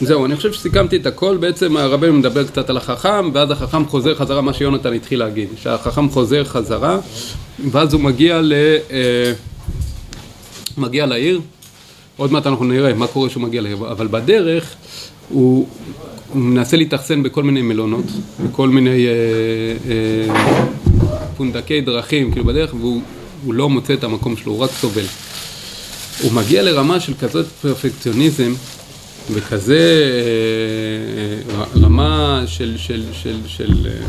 זהו, אני חושב שסיכמתי את הכל, בעצם הרבנו מדבר קצת על החכם, ואז החכם חוזר חזרה, מה שיונתן התחיל להגיד, שהחכם חוזר חזרה, ואז הוא מגיע ל... אה, מגיע לעיר, עוד מעט אנחנו נראה מה קורה כשהוא מגיע לעיר, אבל בדרך הוא, הוא מנסה להתאכסן בכל מיני מלונות, בכל מיני אה, אה, פונדקי דרכים, כאילו בדרך, והוא לא מוצא את המקום שלו, הוא רק סובל. הוא מגיע לרמה של כזאת פרפקציוניזם וכזה אה, אה, רמה של, של, של, של אה,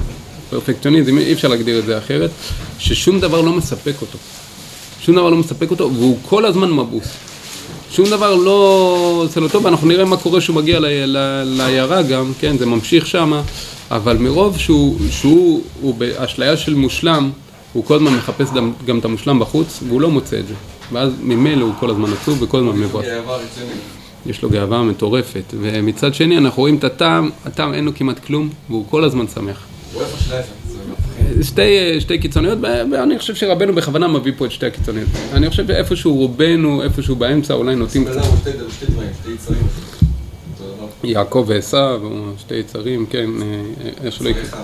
פרפקציוניזם, אי אפשר להגדיר את זה אחרת, ששום דבר לא מספק אותו. שום דבר לא מספק אותו, והוא כל הזמן מבוס. שום דבר לא עושה לו טוב, ואנחנו נראה מה קורה כשהוא מגיע לעיירה גם, כן, זה ממשיך שם, אבל מרוב שהוא, שהוא באשליה של מושלם, הוא כל הזמן מחפש גם, גם את המושלם בחוץ, והוא לא מוצא את זה. ואז ממילא הוא כל הזמן עצוב וכל הזמן מבואס. יש לו גאווה מטורפת. ומצד שני אנחנו רואים את הטעם, הטעם אין לו כמעט כלום, והוא כל הזמן שמח. שתי, שתי קיצוניות, ואני חושב שרבנו בכוונה מביא פה את שתי הקיצוניות. אני חושב שאיפשהו רובנו, איפשהו באמצע, אולי נוטים קצת. יעקב ועשיו, שתי יצרים, כן, איך שלא יקרה.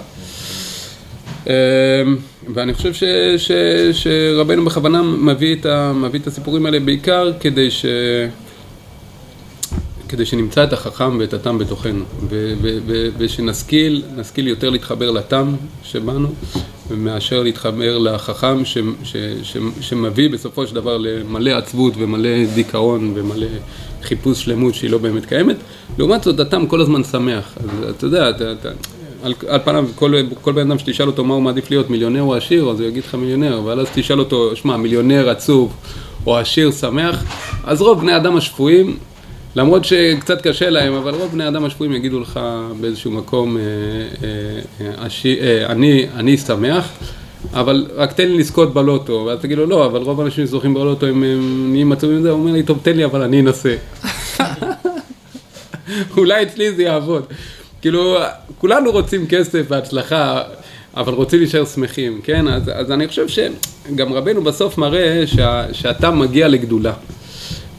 ואני חושב ש, ש, שרבנו בכוונה מביא את, ה, מביא את הסיפורים האלה בעיקר כדי ש... כדי שנמצא את החכם ואת התם בתוכנו, ושנשכיל, נשכיל יותר להתחבר לתם שבנו, מאשר להתחבר לחכם ש, ש, ש, שמביא בסופו של דבר למלא עצבות ומלא דיכאון ומלא חיפוש שלמות שהיא לא באמת קיימת. לעומת זאת, התם כל הזמן שמח. אז אתה יודע, אתה, אתה, על, על פניו, כל, כל בן אדם שתשאל אותו מה הוא מעדיף להיות, מיליונר או עשיר, אז הוא יגיד לך מיליונר, אבל אז תשאל אותו, שמע, מיליונר עצוב או עשיר שמח, אז רוב בני אדם השפויים למרות שקצת קשה להם, אבל רוב בני אדם השפויים יגידו לך באיזשהו מקום, אה, אה, אה, אני, אני שמח, אבל רק תן לי לזכות בלוטו, ואז תגיד לו, לא, אבל רוב האנשים שזוכים בלוטו הם נהיים עצובים עם זה, הוא אומר לי, טוב, תן לי, אבל אני אנסה. אולי אצלי זה יעבוד. כאילו, כולנו רוצים כסף והצלחה, אבל רוצים להישאר שמחים, כן? אז, אז אני חושב שגם רבנו בסוף מראה שה, שאתה מגיע לגדולה.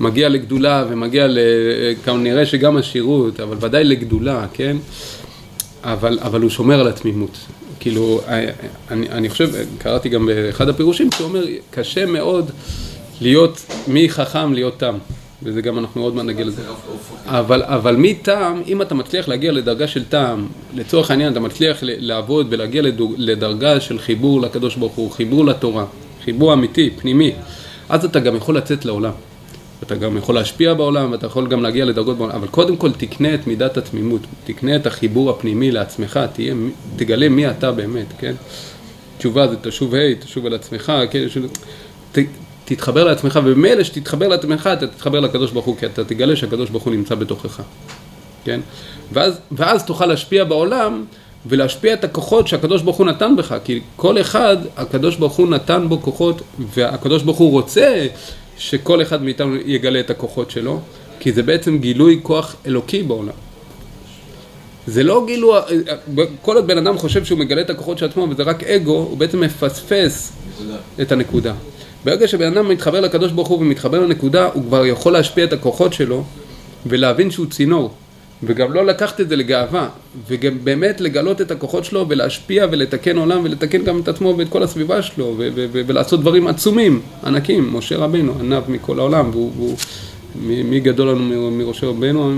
מגיע לגדולה ומגיע ל... כנראה שגם השירות, אבל ודאי לגדולה, כן? אבל, אבל הוא שומר על התמימות. כאילו, אני, אני חושב, קראתי גם באחד הפירושים, שהוא אומר, קשה מאוד להיות מחכם להיות תם. וזה גם אנחנו עוד מעט נגיע לזה. אבל, אבל מטעם, אם אתה מצליח להגיע לדרגה של טעם, לצורך העניין אתה מצליח לעבוד ולהגיע לדרגה של חיבור לקדוש ברוך הוא, חיבור לתורה, חיבור אמיתי, פנימי, אז אתה גם יכול לצאת לעולם. אתה גם יכול להשפיע בעולם, ואתה יכול גם להגיע לדרגות בעולם, אבל קודם כל תקנה את מידת התמימות, תקנה את החיבור הפנימי לעצמך, תהיה, תגלה מי אתה באמת, כן? תשובה זה תשוב ה', תשוב על עצמך, כן? ת, תתחבר לעצמך, ומילא שתתחבר לעצמך, אתה תתחבר לקדוש ברוך הוא, כי אתה תגלה שהקדוש ברוך הוא נמצא בתוכך, כן? ואז, ואז תוכל להשפיע בעולם, ולהשפיע את הכוחות שהקדוש ברוך הוא נתן בך, כי כל אחד, הקדוש ברוך הוא נתן בו כוחות, והקדוש ברוך הוא רוצה שכל אחד מאיתנו יגלה את הכוחות שלו, כי זה בעצם גילוי כוח אלוקי בעולם. זה לא גילוי, כל עוד בן אדם חושב שהוא מגלה את הכוחות של עצמו וזה רק אגו, הוא בעצם מפספס את הנקודה. ברגע שבן אדם מתחבר לקדוש ברוך הוא ומתחבר לנקודה, הוא כבר יכול להשפיע את הכוחות שלו ולהבין שהוא צינור. וגם לא לקחת את זה לגאווה, וגם באמת לגלות את הכוחות שלו ולהשפיע ולתקן עולם ולתקן גם את עצמו ואת כל הסביבה שלו ולעשות דברים עצומים, ענקים, משה רבנו, ענב מכל העולם, והוא, והוא מי גדול לנו מראשי רבנו,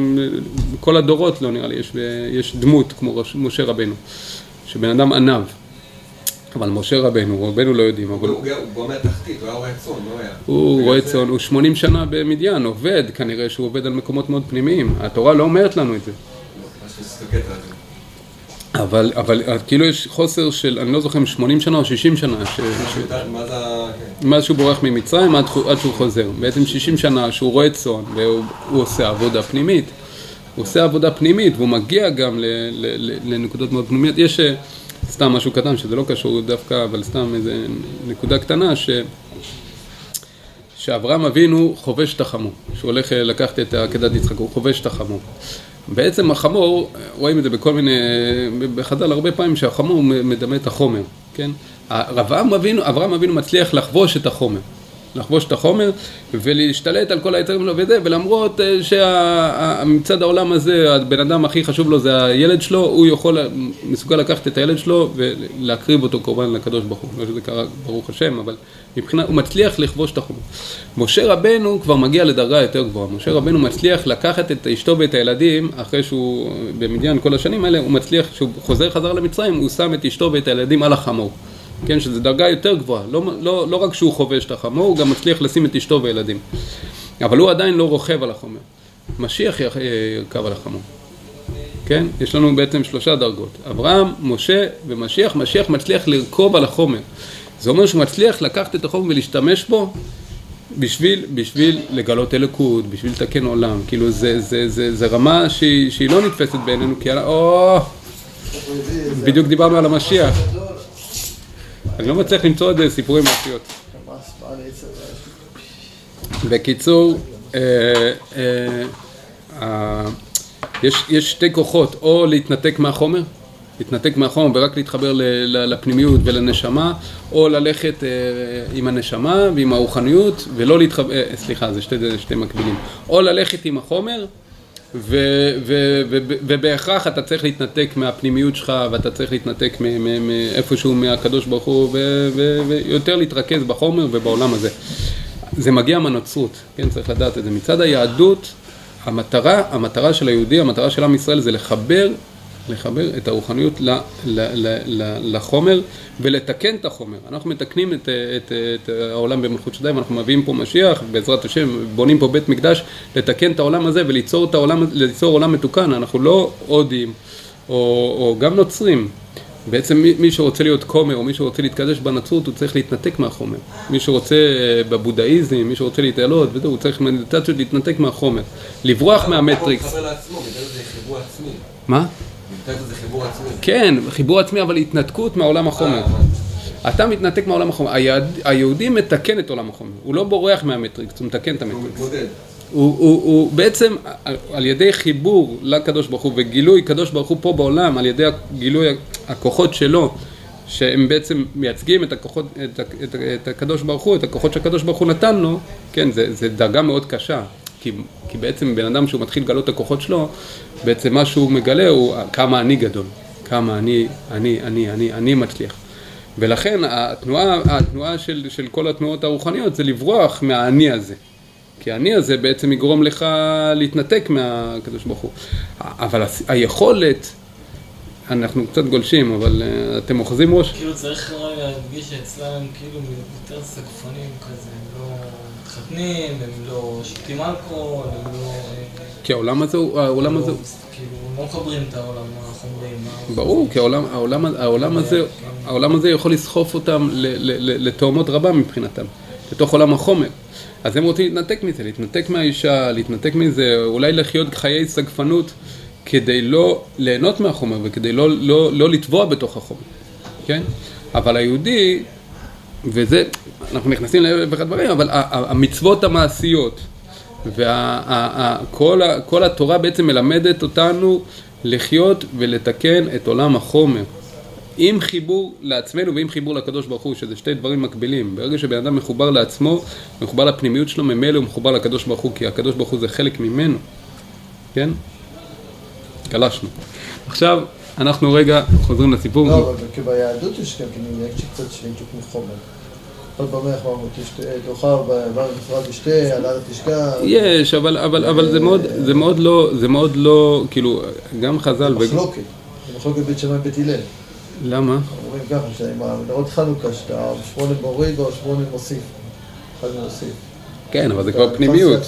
כל הדורות לא נראה לי, יש, יש דמות כמו משה רבנו, שבן אדם ענב. אבל משה רבנו, רבנו לא יודעים, אבל... הוא גומר תחתית, הוא היה רועה צאן, לא היה? הוא רועה צאן, הוא 80 שנה במדיין, עובד, כנראה שהוא עובד על מקומות מאוד פנימיים. התורה לא אומרת לנו את זה. אבל, אבל כאילו יש חוסר של, אני לא זוכר אם 80 שנה או 60 שנה, ש, ש. מאז שהוא בורח ממצרים עד, עד שהוא חוזר. בעצם 60 שנה שהוא רועה צאן והוא עושה עבודה פנימית. הוא עושה עבודה פנימית והוא מגיע גם ל, ל, ל, לנקודות מאוד פנימיות. יש סתם משהו קטן שזה לא קשור דווקא, אבל סתם איזה נקודה קטנה, ש... שאברהם אבינו חובש את החמור, שהוא הולך לקחת את עקדת יצחק, הוא חובש את החמור. בעצם החמור, רואים את זה בכל מיני, בחז"ל הרבה פעמים שהחמור מדמה את החומר, כן? אברהם אבינו, אברהם אבינו מצליח לחבוש את החומר. לחבוש את החומר ולהשתלט על כל היתרים שלו וזה, ולמרות אה, שמצד העולם הזה, הבן אדם הכי חשוב לו זה הילד שלו, הוא יכול, מסוגל לקחת את הילד שלו ולהקריב אותו קורבן לקדוש ברוך הוא. לא שזה קרה, ברוך השם, אבל מבחינה, הוא מצליח לכבוש את החומר. משה רבנו כבר מגיע לדרגה יותר גבוהה. משה רבנו מצליח לקחת את אשתו ואת הילדים, אחרי שהוא במדיין כל השנים האלה, הוא מצליח, כשהוא חוזר חזרה למצרים, הוא שם את אשתו ואת הילדים על החמור. כן, שזו דרגה יותר גבוהה. לא, לא, לא רק שהוא חובש את החמור, הוא גם מצליח לשים את אשתו וילדים. אבל הוא עדיין לא רוכב על החומר. משיח ירכב על החמור. כן? יש לנו בעצם שלושה דרגות. אברהם, משה ומשיח. משיח מצליח לרכוב על החומר. זה אומר שהוא מצליח לקחת את החומר ולהשתמש בו בשביל, בשביל לגלות אלוקות, בשביל לתקן עולם. כאילו זה, זה, זה, זה רמה שהיא, שהיא לא נתפסת בעינינו, כי... או... בדיוק דיברנו על המשיח. אני לא מצליח למצוא את זה סיפורים מעשיות. בקיצור, אה, אה, אה, יש, שתי כוחות, או להתנתק מהחומר, להתנתק מהחומר ורק להתחבר לפנימיות ולנשמה, או ללכת עם הנשמה ועם הרוחניות ולא להתחבר, סליחה, זה שתי מקבילים, או ללכת עם החומר ובהכרח אתה צריך להתנתק מהפנימיות שלך ואתה צריך להתנתק מאיפשהו מהקדוש ברוך הוא ויותר להתרכז בחומר ובעולם הזה. זה מגיע מהנצרות, כן, צריך לדעת את זה. מצד היהדות, המטרה, המטרה של היהודי, המטרה של עם ישראל זה לחבר לחבר את הרוחניות ל, ל, ל, ל, לחומר ולתקן את החומר. אנחנו מתקנים את, את, את העולם במלכות שדיים, אנחנו מביאים פה משיח, בעזרת השם, בונים פה בית מקדש, לתקן את העולם הזה וליצור את העולם, ליצור עולם מתוקן. אנחנו לא הודים או, או גם נוצרים. בעצם מי, מי שרוצה להיות כומר או מי שרוצה להתקדש בנצרות הוא צריך להתנתק מהחומר. מי שרוצה אה, בבודהיזם, מי שרוצה להתעלות וזהו, הוא צריך מדיטציות להתנתק מהחומר. לברוח מהמטריקס. מה? זה חיבור עצמי. כן, חיבור עצמי, אבל התנתקות מהעולם החומר. אה, אתה מתנתק מהעולם החומר. היהודי מתקן את עולם החומר. הוא לא בורח מהמטריקס, הוא מתקן את המטריקס. הוא מתמודד. הוא, הוא, הוא בעצם על ידי חיבור לקדוש ברוך הוא וגילוי קדוש ברוך הוא פה בעולם, על ידי גילוי הכוחות שלו, שהם בעצם מייצגים את, הכוחות, את, את, את הקדוש ברוך הוא, את הכוחות שהקדוש ברוך הוא נתן לו, כן, זה דרגה מאוד קשה. כי, כי בעצם בן אדם שהוא מתחיל לגלות את הכוחות שלו, בעצם מה שהוא מגלה הוא כמה אני גדול, כמה אני, אני, אני, אני, אני מצליח. ולכן התנועה, התנועה של, של כל התנועות הרוחניות זה לברוח מהאני הזה. כי האני הזה בעצם יגרום לך להתנתק מהקדוש ברוך הוא. אבל היכולת, אנחנו קצת גולשים, אבל uh, אתם אוחזים ראש? כאילו צריך להדגיש שאצלם הם כאילו יותר סגפנים כזה. מתחתנים, הם לא שותים אלכוהול, הם לא... כי העולם הזה הוא... העולם הזה... כאילו, לא מחברים את העולם החומרים. ברור, כי העולם הזה כן. העולם הזה יכול לסחוף אותם לתאומות רבה מבחינתם, לתוך עולם החומר. אז הם רוצים להתנתק מזה, להתנתק מהאישה, להתנתק מזה, אולי לחיות חיי סגפנות כדי לא ליהנות מהחומר וכדי לא, לא, לא לטבוע בתוך החומר, כן? אבל היהודי, וזה, אנחנו נכנסים לאלף ואחד דברים, אבל המצוות המעשיות וכל התורה בעצם מלמדת אותנו לחיות ולתקן את עולם החומר. עם חיבור לעצמנו ועם חיבור לקדוש ברוך הוא, שזה שתי דברים מקבילים. ברגע שבן אדם מחובר לעצמו, מחובר לפנימיות שלו, ממילא הוא מחובר לקדוש ברוך הוא, כי הקדוש ברוך הוא זה חלק ממנו. כן? גלשנו. עכשיו, אנחנו רגע חוזרים לסיפור. לא, אבל ביהדות יש גם כן קצת של ניתוק מחומר. כל פעם איך אמרנו, תאכל בנפרד תשתה, על הר תשכח. יש, אבל זה מאוד לא, זה מאוד לא, כאילו, גם חז"ל... זה מחלוקת, זה מחלוקת בית שמאי בית הלל. למה? אומרים ככה, שעם המנהרות חנוכה, שאתה שמונה מוריד או שמונה מוסיף. אחד מוסיף. כן, אבל זה כבר פנימיות,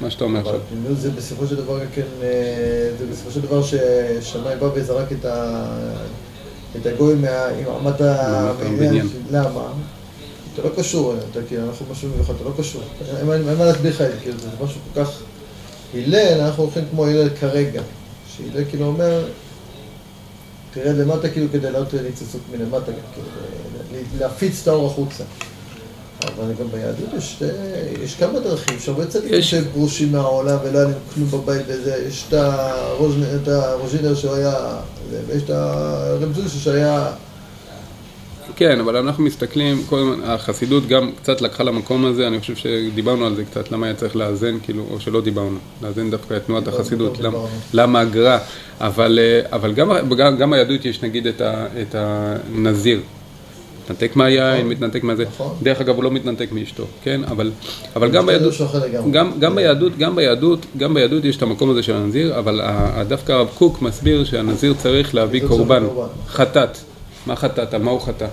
מה שאתה אומר עכשיו. אבל פנימיות זה בסופו של דבר, כן, אה, זה בסופו של דבר ששמאי בא וזרק את הגוי עם עמת הבניין. למה? אתה לא קשור, אתה כאילו, אנחנו משהו מיוחד, אתה לא קשור. אין מה להסביר לך את זה, כאילו, זה משהו כל כך... הלל, אנחנו הולכים כמו הלל כרגע. שהלל כאילו אומר, תרד למטה כאילו כדי לעלות ניצוצות מלמטה, כאילו, להפיץ את האור החוצה. אבל גם ביהדות יש, יש כמה דרכים, יש הרבה צדיקים שהם פרושים מהעולם ולא היה להם כלום בבית וזה, יש את הרוז'ינר שהוא היה, ויש את הרב זוסה שהיה כן, אבל אנחנו מסתכלים, כל החסידות גם קצת לקחה למקום הזה, אני חושב שדיברנו על זה קצת, למה היה צריך לאזן, כאילו, או שלא דיברנו, לאזן דווקא את תנועת החסידות, למה- למה הגר"א, אבל, אה, אבל גם, גם, גם ביהדות יש נגיד את, ה, את הנזיר, מתנתק מהיין, נכון. מתנתק מהזה, נכון. דרך אגב הוא לא מתנתק מאשתו, כן, אבל, אבל גם ביהדות, לגמרי. גם, גם ביהדות, גם ביהדות, גם ביהדות יש את המקום הזה של הנזיר, אבל ה- דווקא הרב קוק מסביר שהנזיר צריך להביא קורבן. חטאת. מה חטאת? מה הוא חטא?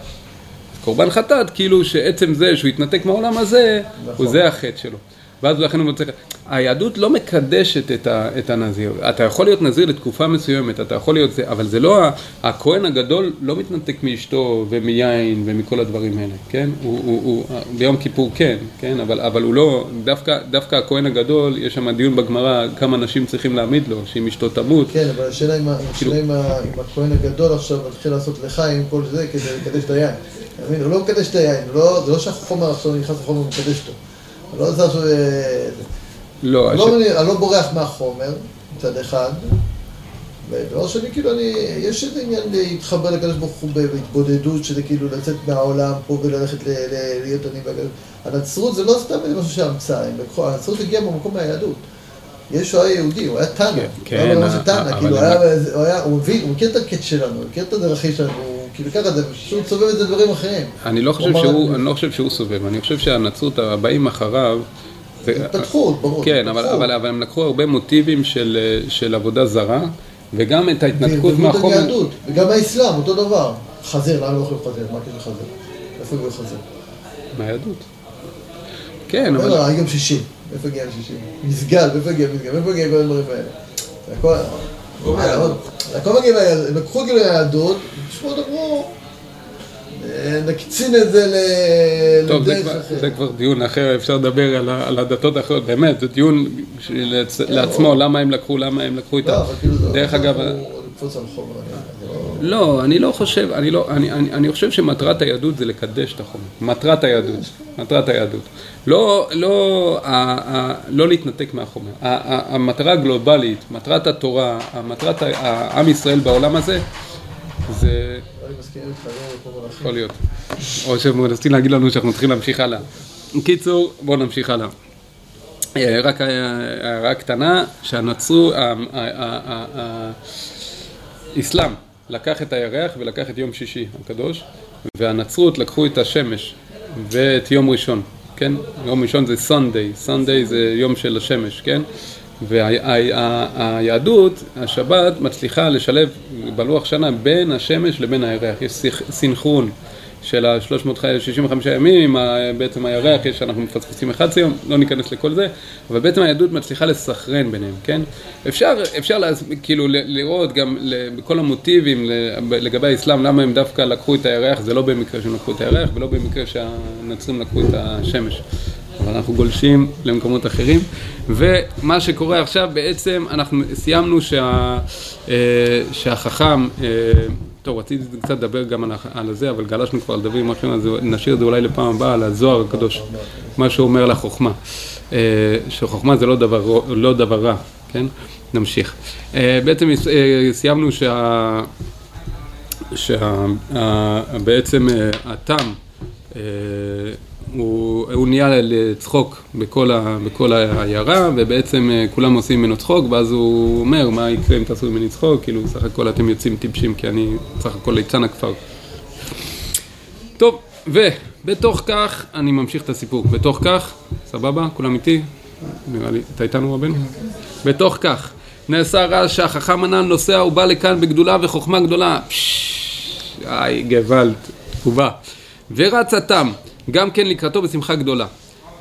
קורבן חטאת, כאילו שעצם זה שהוא התנתק מהעולם הזה, נכון. הוא זה החטא שלו. ואז לכן הוא מוצא... היהדות לא מקדשת את, ה, את הנזיר. אתה יכול להיות נזיר לתקופה מסוימת, אתה יכול להיות זה, אבל זה לא... הכהן הגדול לא מתנתק מאשתו ומיין ומכל הדברים האלה, כן? הוא, הוא, הוא, ביום כיפור כן, כן? אבל, אבל הוא לא... דווקא, דווקא הכהן הגדול, יש שם דיון בגמרא כמה נשים צריכים להעמיד לו, שאם אשתו תמות. כן, אבל השאלה אם כאילו- אם אם הכהן הגדול עכשיו מתחיל לעשות לחיים, כל זה, כדי לקדש את היין. הוא לא מקדש את היין, לא- זה לא שהחומר עכשיו נכנס לחומר ומקדש אותו. לא עכשיו... אה, לא, אני. לא, אני לא בורח מהחומר, מצד אחד, ודבר שני, כאילו, אני, יש איזה עניין להתחבר לקדוש ברוך הוא בהתבודדות, שזה כאילו לצאת מהעולם פה וללכת ל- ל- להיות אני בקדוש. הנצרות זה לא סתם איזה משהו לקחו- הנצרות הגיעה במקום מהיהדות. ישו היה יהודי, הוא היה תנא. כן, הוא היה כן, ממש תנא, אבל כאילו, הוא היה, הוא מבין, הוא מכיר את הקט שלנו, הוא מכיר את הדרכים שלנו, כאילו ככה, זה פשוט סובב את זה דברים אחרים. אני לא חושב שהוא, אני לא חושב שהוא סובב, אני חושב שהנצרות הבאים אחריו, התפתחות, ברור. כן, אבל. אבל, אבל הם לקחו הרבה מוטיבים של, של עבודה זרה, וגם את ההתנתקות מהחומר. היהדות, וגם האסלאם, אותו דבר. חזיר, למה לא אוכלים חזיר? מה הקשר לחזיר? איפה הגיעו חזיר? מהיהדות. כן, לא, אבל... לא, היום שישי. איפה הגיע לשישי? מסגד, איפה הגיע מסגד? איפה הגיע כל הדברים האלה? זה הכל... אה, עוד- זה הכל מגיע מהיהדות. הם לקחו כאילו מהיהדות, פשוט אמרו, אה, נקצין את זה ל- טוב, זה לדרך כבר, אחרת. זה כבר דיון אחר, אפשר לדבר על, על הדתות האחרות, באמת, זה דיון שלעצ- לעצמו, למה הם לקחו, למה הם לקחו כן, לא. אבל כאילו. דרך אגב, לא... לא, אני לא חושב, אני, לא, אני, אני, אני חושב שמטרת היהדות זה לקדש את החומר. מטרת היהדות, מטרת היהדות. לא, לא, ה, ה, לא להתנתק מהחומר. ה, ה, המטרה הגלובלית, מטרת התורה, המטרת ה- העם ישראל בעולם הזה, זה לא. יכול להיות. או שמנסים להגיד לנו שאנחנו צריכים להמשיך הלאה. קיצור, בואו נמשיך הלאה. אה, רק אה, הערה קטנה, שהנצרו, האסלאם לקח את הירח ולקח את יום שישי הקדוש, והנצרות לקחו את השמש ואת יום ראשון, כן? יום ראשון זה סונדיי, סונדיי זה יום של השמש, כן? והיהדות, השבת, מצליחה לשלב בלוח שנה בין השמש לבין הירח, יש סינכ- סינכרון של ה-365 ימים, עם בעצם הירח, יש, אנחנו מפספסים 11 יום, לא ניכנס לכל זה, אבל בעצם היהדות מצליחה לסכרן ביניהם, כן? אפשר, אפשר להס... כאילו לראות גם בכל המוטיבים לגבי האסלאם, למה הם דווקא לקחו את הירח, זה לא במקרה שהם לקחו את הירח, ולא במקרה שהנצרים לקחו את השמש. אבל אנחנו גולשים למקומות אחרים, ומה שקורה עכשיו בעצם, אנחנו סיימנו שה, אה, שהחכם, אה, טוב רציתי קצת לדבר גם על, על זה, אבל גלשנו כבר לדבר עם אחרים, אז נשאיר את זה אולי לפעם הבאה, על הזוהר הקדוש, מה שהוא אומר לחוכמה, אה, שחוכמה זה לא דבר, לא דבר רע, כן? נמשיך. אה, בעצם אה, סיימנו שה... שבעצם הטעם אה, הוא, הוא נהיה לצחוק בכל, ה, בכל העיירה ובעצם אה, כולם עושים ממנו צחוק ואז הוא אומר מה יקרה אם תעשו ממני צחוק כאילו סך הכל אתם יוצאים טיפשים כי אני סך הכל ליצן הכפר. טוב ובתוך כך אני ממשיך את הסיפור בתוך כך סבבה כולם איתי נראה לי אתה איתנו רבנו? בתוך כך נעשה רעש שהחכם הנ"ל נוסע ובא לכאן בגדולה וחוכמה גדולה. פששש, איי, גוואלד, הוא בא. ורץ התם, גם כן לקראתו בשמחה גדולה.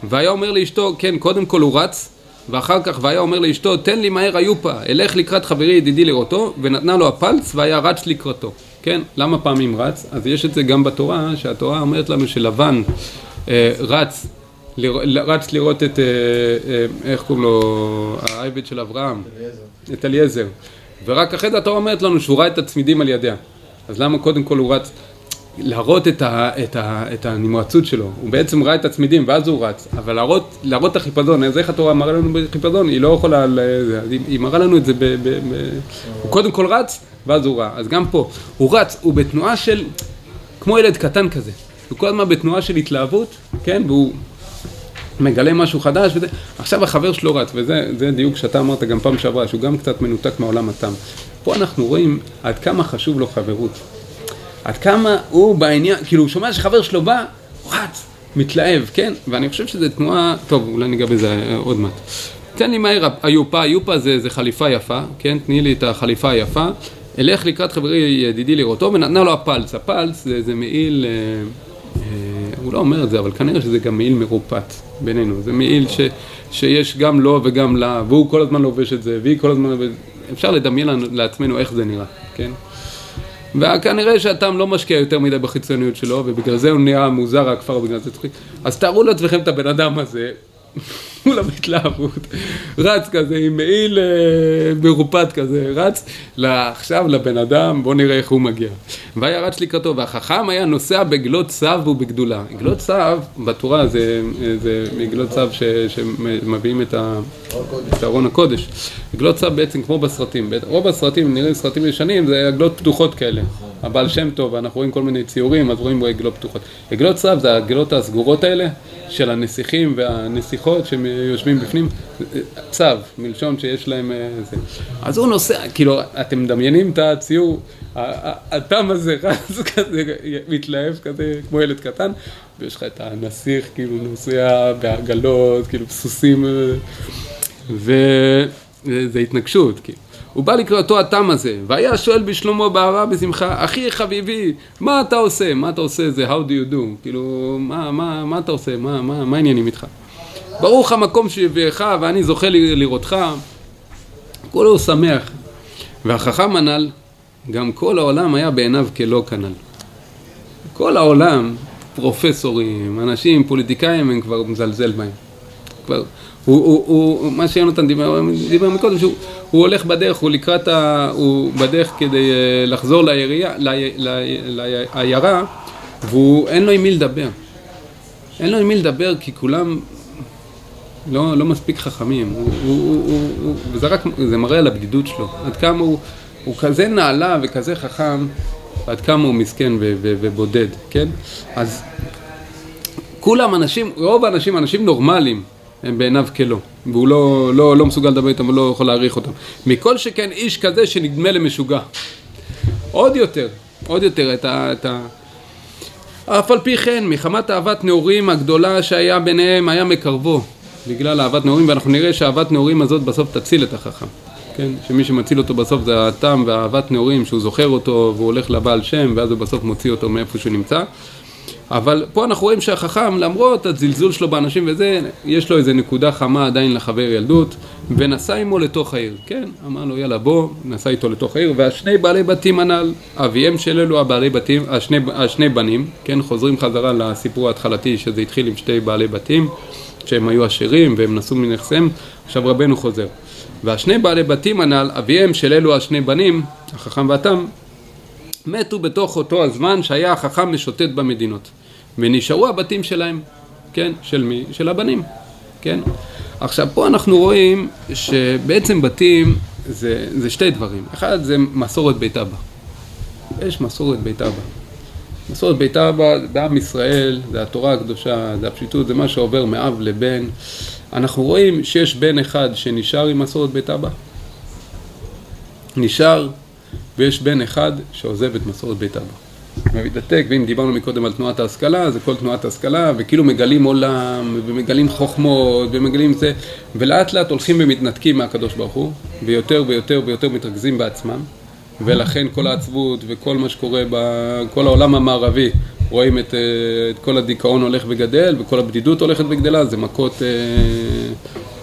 והיה אומר לאשתו, כן, קודם כל הוא רץ, ואחר כך והיה אומר לאשתו, תן לי מהר היופה, אלך לקראת חברי ידידי לראותו, ונתנה לו הפלץ והיה רץ לקראתו. כן, למה פעמים רץ? אז יש את זה גם בתורה, שהתורה אומרת לנו שלבן אה, רץ לרא- רץ לראות את, אה, אה, איך קוראים לו, העבד של אברהם, את אליעזר. ורק אחרי זה התורה אומרת לנו שהוא ראה את הצמידים על ידיה. אז למה קודם כל הוא רץ? להראות את, ה, את, ה, את הנמרצות שלו. הוא בעצם ראה את הצמידים ואז הוא רץ. אבל להראות, להראות את החיפזון, אז איך התורה מראה לנו בחיפזון? היא לא יכולה, ל- היא, מראה לנו את זה ב... ב, ב הוא קודם כל רץ, ואז הוא ראה. אז גם פה, הוא רץ, הוא בתנועה של... כמו ילד קטן כזה. הוא כל הזמן בתנועה של התלהבות, כן? והוא מגלה משהו חדש וזה. עכשיו החבר שלו רץ, וזה דיוק שאתה אמרת גם פעם שעברה, שהוא גם קצת מנותק מעולם התם. פה אנחנו רואים עד כמה חשוב לו חברות. עד כמה הוא בעניין, כאילו הוא שומע שחבר שלו בא, הוא רץ, מתלהב, כן? ואני חושב שזו תנועה, טוב, אולי ניגע בזה עוד מעט. תן לי מהר היופה, היופה זה, זה חליפה יפה, כן? תני לי את החליפה היפה. אלך לקראת חברי ידידי לראותו, ונתנה לו הפלץ. הפלץ זה, זה מעיל, אה, אה, הוא לא אומר את זה, אבל כנראה שזה גם מעיל מרופט בינינו. זה מעיל ש, שיש גם לו וגם לה, והוא כל הזמן לובש את זה, והיא כל הזמן... אפשר לדמיין לעצמנו איך זה נראה, כן? וכנראה שהטעם לא משקיע יותר מדי בחיצוניות שלו, ובגלל זה הוא נהיה מוזר הכפר בגלל זה צוחק. אז תארו לעצמכם את הבן אדם הזה, כולם בהתלהבות, רץ כזה עם מעיל אה, מרופט כזה, רץ עכשיו לבן אדם, בוא נראה איך הוא מגיע. והיה רץ לקראתו, והחכם היה נוסע בגלות צב ובגדולה. גלות צב, בתורה זה, זה מגלות צב ש, שמביאים את, ארון הקודש. גלות צב בעצם כמו בסרטים, רוב הסרטים, נראים סרטים ישנים, זה עגלות פתוחות כאלה. הבעל שם טוב, אנחנו רואים כל מיני ציורים, אז רואים עגלות פתוחות. עגלות צב זה העגלות הסגורות האלה של הנסיכים והנסיכות שהם יושבים בפנים, צו, מלשון שיש להם אה, זה. אז הוא נוסע, כאילו, אתם מדמיינים את הציור, התם הזה רץ כזה, מתלהב כזה, כמו ילד קטן, ויש לך את הנסיך, כאילו, נוסע בעגלות, כאילו, סוסים, אה, וזה התנגשות, כאילו. הוא בא לקראתו התם הזה, והיה שואל בשלמה באהבה בשמחה, אחי חביבי, מה אתה עושה? מה אתה עושה? זה how do you do? כאילו, מה, מה, מה אתה עושה? מה, מה, מה העניינים איתך? ברוך המקום שהביאך ואני זוכה לראותך. כולו שמח. והחכם הנ"ל, גם כל העולם היה בעיניו כלא כנ"ל. כל העולם, פרופסורים, אנשים, פוליטיקאים, הם כבר מזלזל בהם. כבר, הוא, הוא, הוא, מה שיונתן דיבר, דיבר מקודם, שהוא הוא הולך בדרך, הוא לקראת ה... הוא בדרך כדי אה, לחזור לעירייה, לעיירה, ואין לו עם מי לדבר. אין לו עם מי לדבר כי כולם לא, לא מספיק חכמים, הוא, הוא, הוא, הוא, וזה רק, זה מראה על הבדידות שלו, עד כמה הוא, הוא כזה נעלה וכזה חכם, עד כמה הוא מסכן ו, ו, ובודד, כן? אז כולם אנשים, רוב האנשים, אנשים נורמליים, הם בעיניו כלא, והוא לא, לא, לא מסוגל לדבר איתם ולא יכול להעריך אותם. מכל שכן איש כזה שנדמה למשוגע. עוד יותר, עוד יותר את ה... את ה אף על פי כן, מחמת אהבת נעורים הגדולה שהיה ביניהם, היה מקרבו. בגלל אהבת נעורים, ואנחנו נראה שאהבת נעורים הזאת בסוף תציל את החכם. כן? שמי שמציל אותו בסוף זה הטעם ואהבת נעורים, שהוא זוכר אותו והוא הולך לבעל שם, ואז הוא בסוף מוציא אותו מאיפה שהוא נמצא. אבל פה אנחנו רואים שהחכם, למרות הזלזול שלו באנשים וזה, יש לו איזה נקודה חמה עדיין לחבר ילדות, ונסע עמו לתוך העיר, כן? אמר לו יאללה בוא, נסע איתו לתוך העיר, והשני בעלי בתים הנ"ל, אביהם של אלו הבעלי בתים, השני, השני בנים, כן? חוזרים חזרה לסיפור ההתחלתי שזה התחיל עם שתי בעלי בתים, שהם היו עשירים והם נסעו מנכסיהם, עכשיו רבנו חוזר. והשני בעלי בתים הנ"ל, אביהם של אלו השני בנים, החכם והתם, מתו בתוך אותו הזמן שהיה החכם משוטט במדינות. ונשארו הבתים שלהם, כן? של מי? של הבנים, כן? עכשיו פה אנחנו רואים שבעצם בתים זה, זה שתי דברים. אחד זה מסורת בית אבא. יש מסורת בית אבא. מסורת בית אבא בעם ישראל, זה התורה הקדושה, זה הפשיטות, זה מה שעובר מאב לבן. אנחנו רואים שיש בן אחד שנשאר עם מסורת בית אבא, נשאר, ויש בן אחד שעוזב את מסורת בית אבא. ומתנתק, ואם דיברנו מקודם על תנועת ההשכלה, זה כל תנועת ההשכלה, וכאילו מגלים עולם, ומגלים חוכמות, ומגלים זה, ולאט לאט הולכים ומתנתקים מהקדוש ברוך הוא, ויותר ויותר ויותר מתרכזים בעצמם, ולכן כל העצבות וכל מה שקורה בכל העולם המערבי, רואים את, את כל הדיכאון הולך וגדל, וכל הבדידות הולכת וגדלה, זה מכות אה,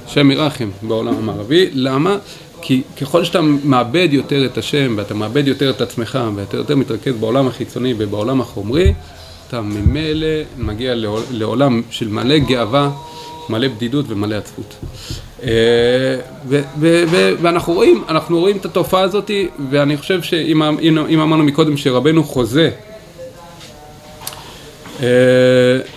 שם ירחם בעולם המערבי. למה? כי ככל שאתה מאבד יותר את השם, ואתה מאבד יותר את עצמך, ואתה יותר מתרכז בעולם החיצוני ובעולם החומרי, אתה ממילא מגיע לעולם של מלא גאווה, מלא בדידות ומלא עצבות. אה, ואנחנו רואים, אנחנו רואים את התופעה הזאת, ואני חושב שאם אמרנו מקודם שרבנו חוזה אה,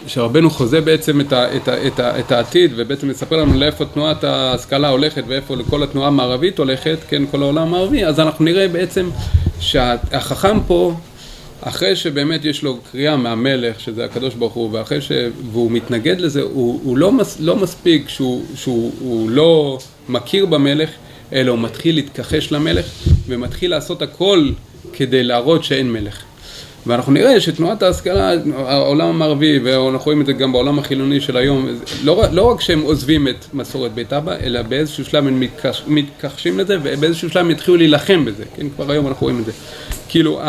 שרבנו חוזה בעצם את, ה, את, ה, את, ה, את העתיד ובעצם מספר לנו לאיפה תנועת ההשכלה הולכת ואיפה כל התנועה המערבית הולכת, כן, כל העולם המערבי, אז אנחנו נראה בעצם שהחכם פה אחרי שבאמת יש לו קריאה מהמלך, שזה הקדוש ברוך הוא, ואחרי ש... והוא מתנגד לזה, הוא, הוא לא, מס... לא מספיק שהוא, שהוא הוא לא מכיר במלך, אלא הוא מתחיל להתכחש למלך, ומתחיל לעשות הכל כדי להראות שאין מלך. ואנחנו נראה שתנועת ההשכלה, העולם המערבי, ואנחנו רואים את זה גם בעולם החילוני של היום, לא, לא רק שהם עוזבים את מסורת בית אבא, אלא באיזשהו שלב הם מתכחש, מתכחשים לזה, ובאיזשהו שלב הם יתחילו להילחם בזה, כן, כבר היום אנחנו רואים את זה. כאילו,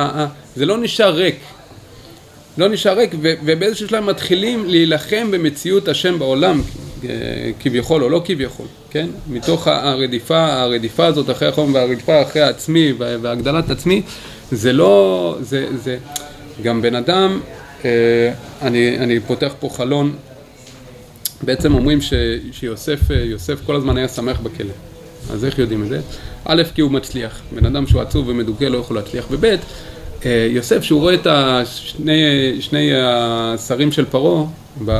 זה לא נשאר ריק, לא נשאר ריק, ובאיזשהו שלב מתחילים להילחם במציאות השם בעולם, כביכול או לא כביכול, כן? מתוך הרדיפה, הרדיפה הזאת אחרי החום והרדיפה אחרי העצמי והגדלת עצמי, זה לא, זה, זה, גם בן אדם, אה, אני, אני פותח פה חלון, בעצם אומרים ש, שיוסף יוסף כל הזמן היה שמח בכלא, אז איך יודעים את זה? א', כי הוא מצליח, בן אדם שהוא עצוב ומדוכא לא יכול להצליח, וב', אה, יוסף, שהוא רואה את השני, שני השרים של פרעה אה,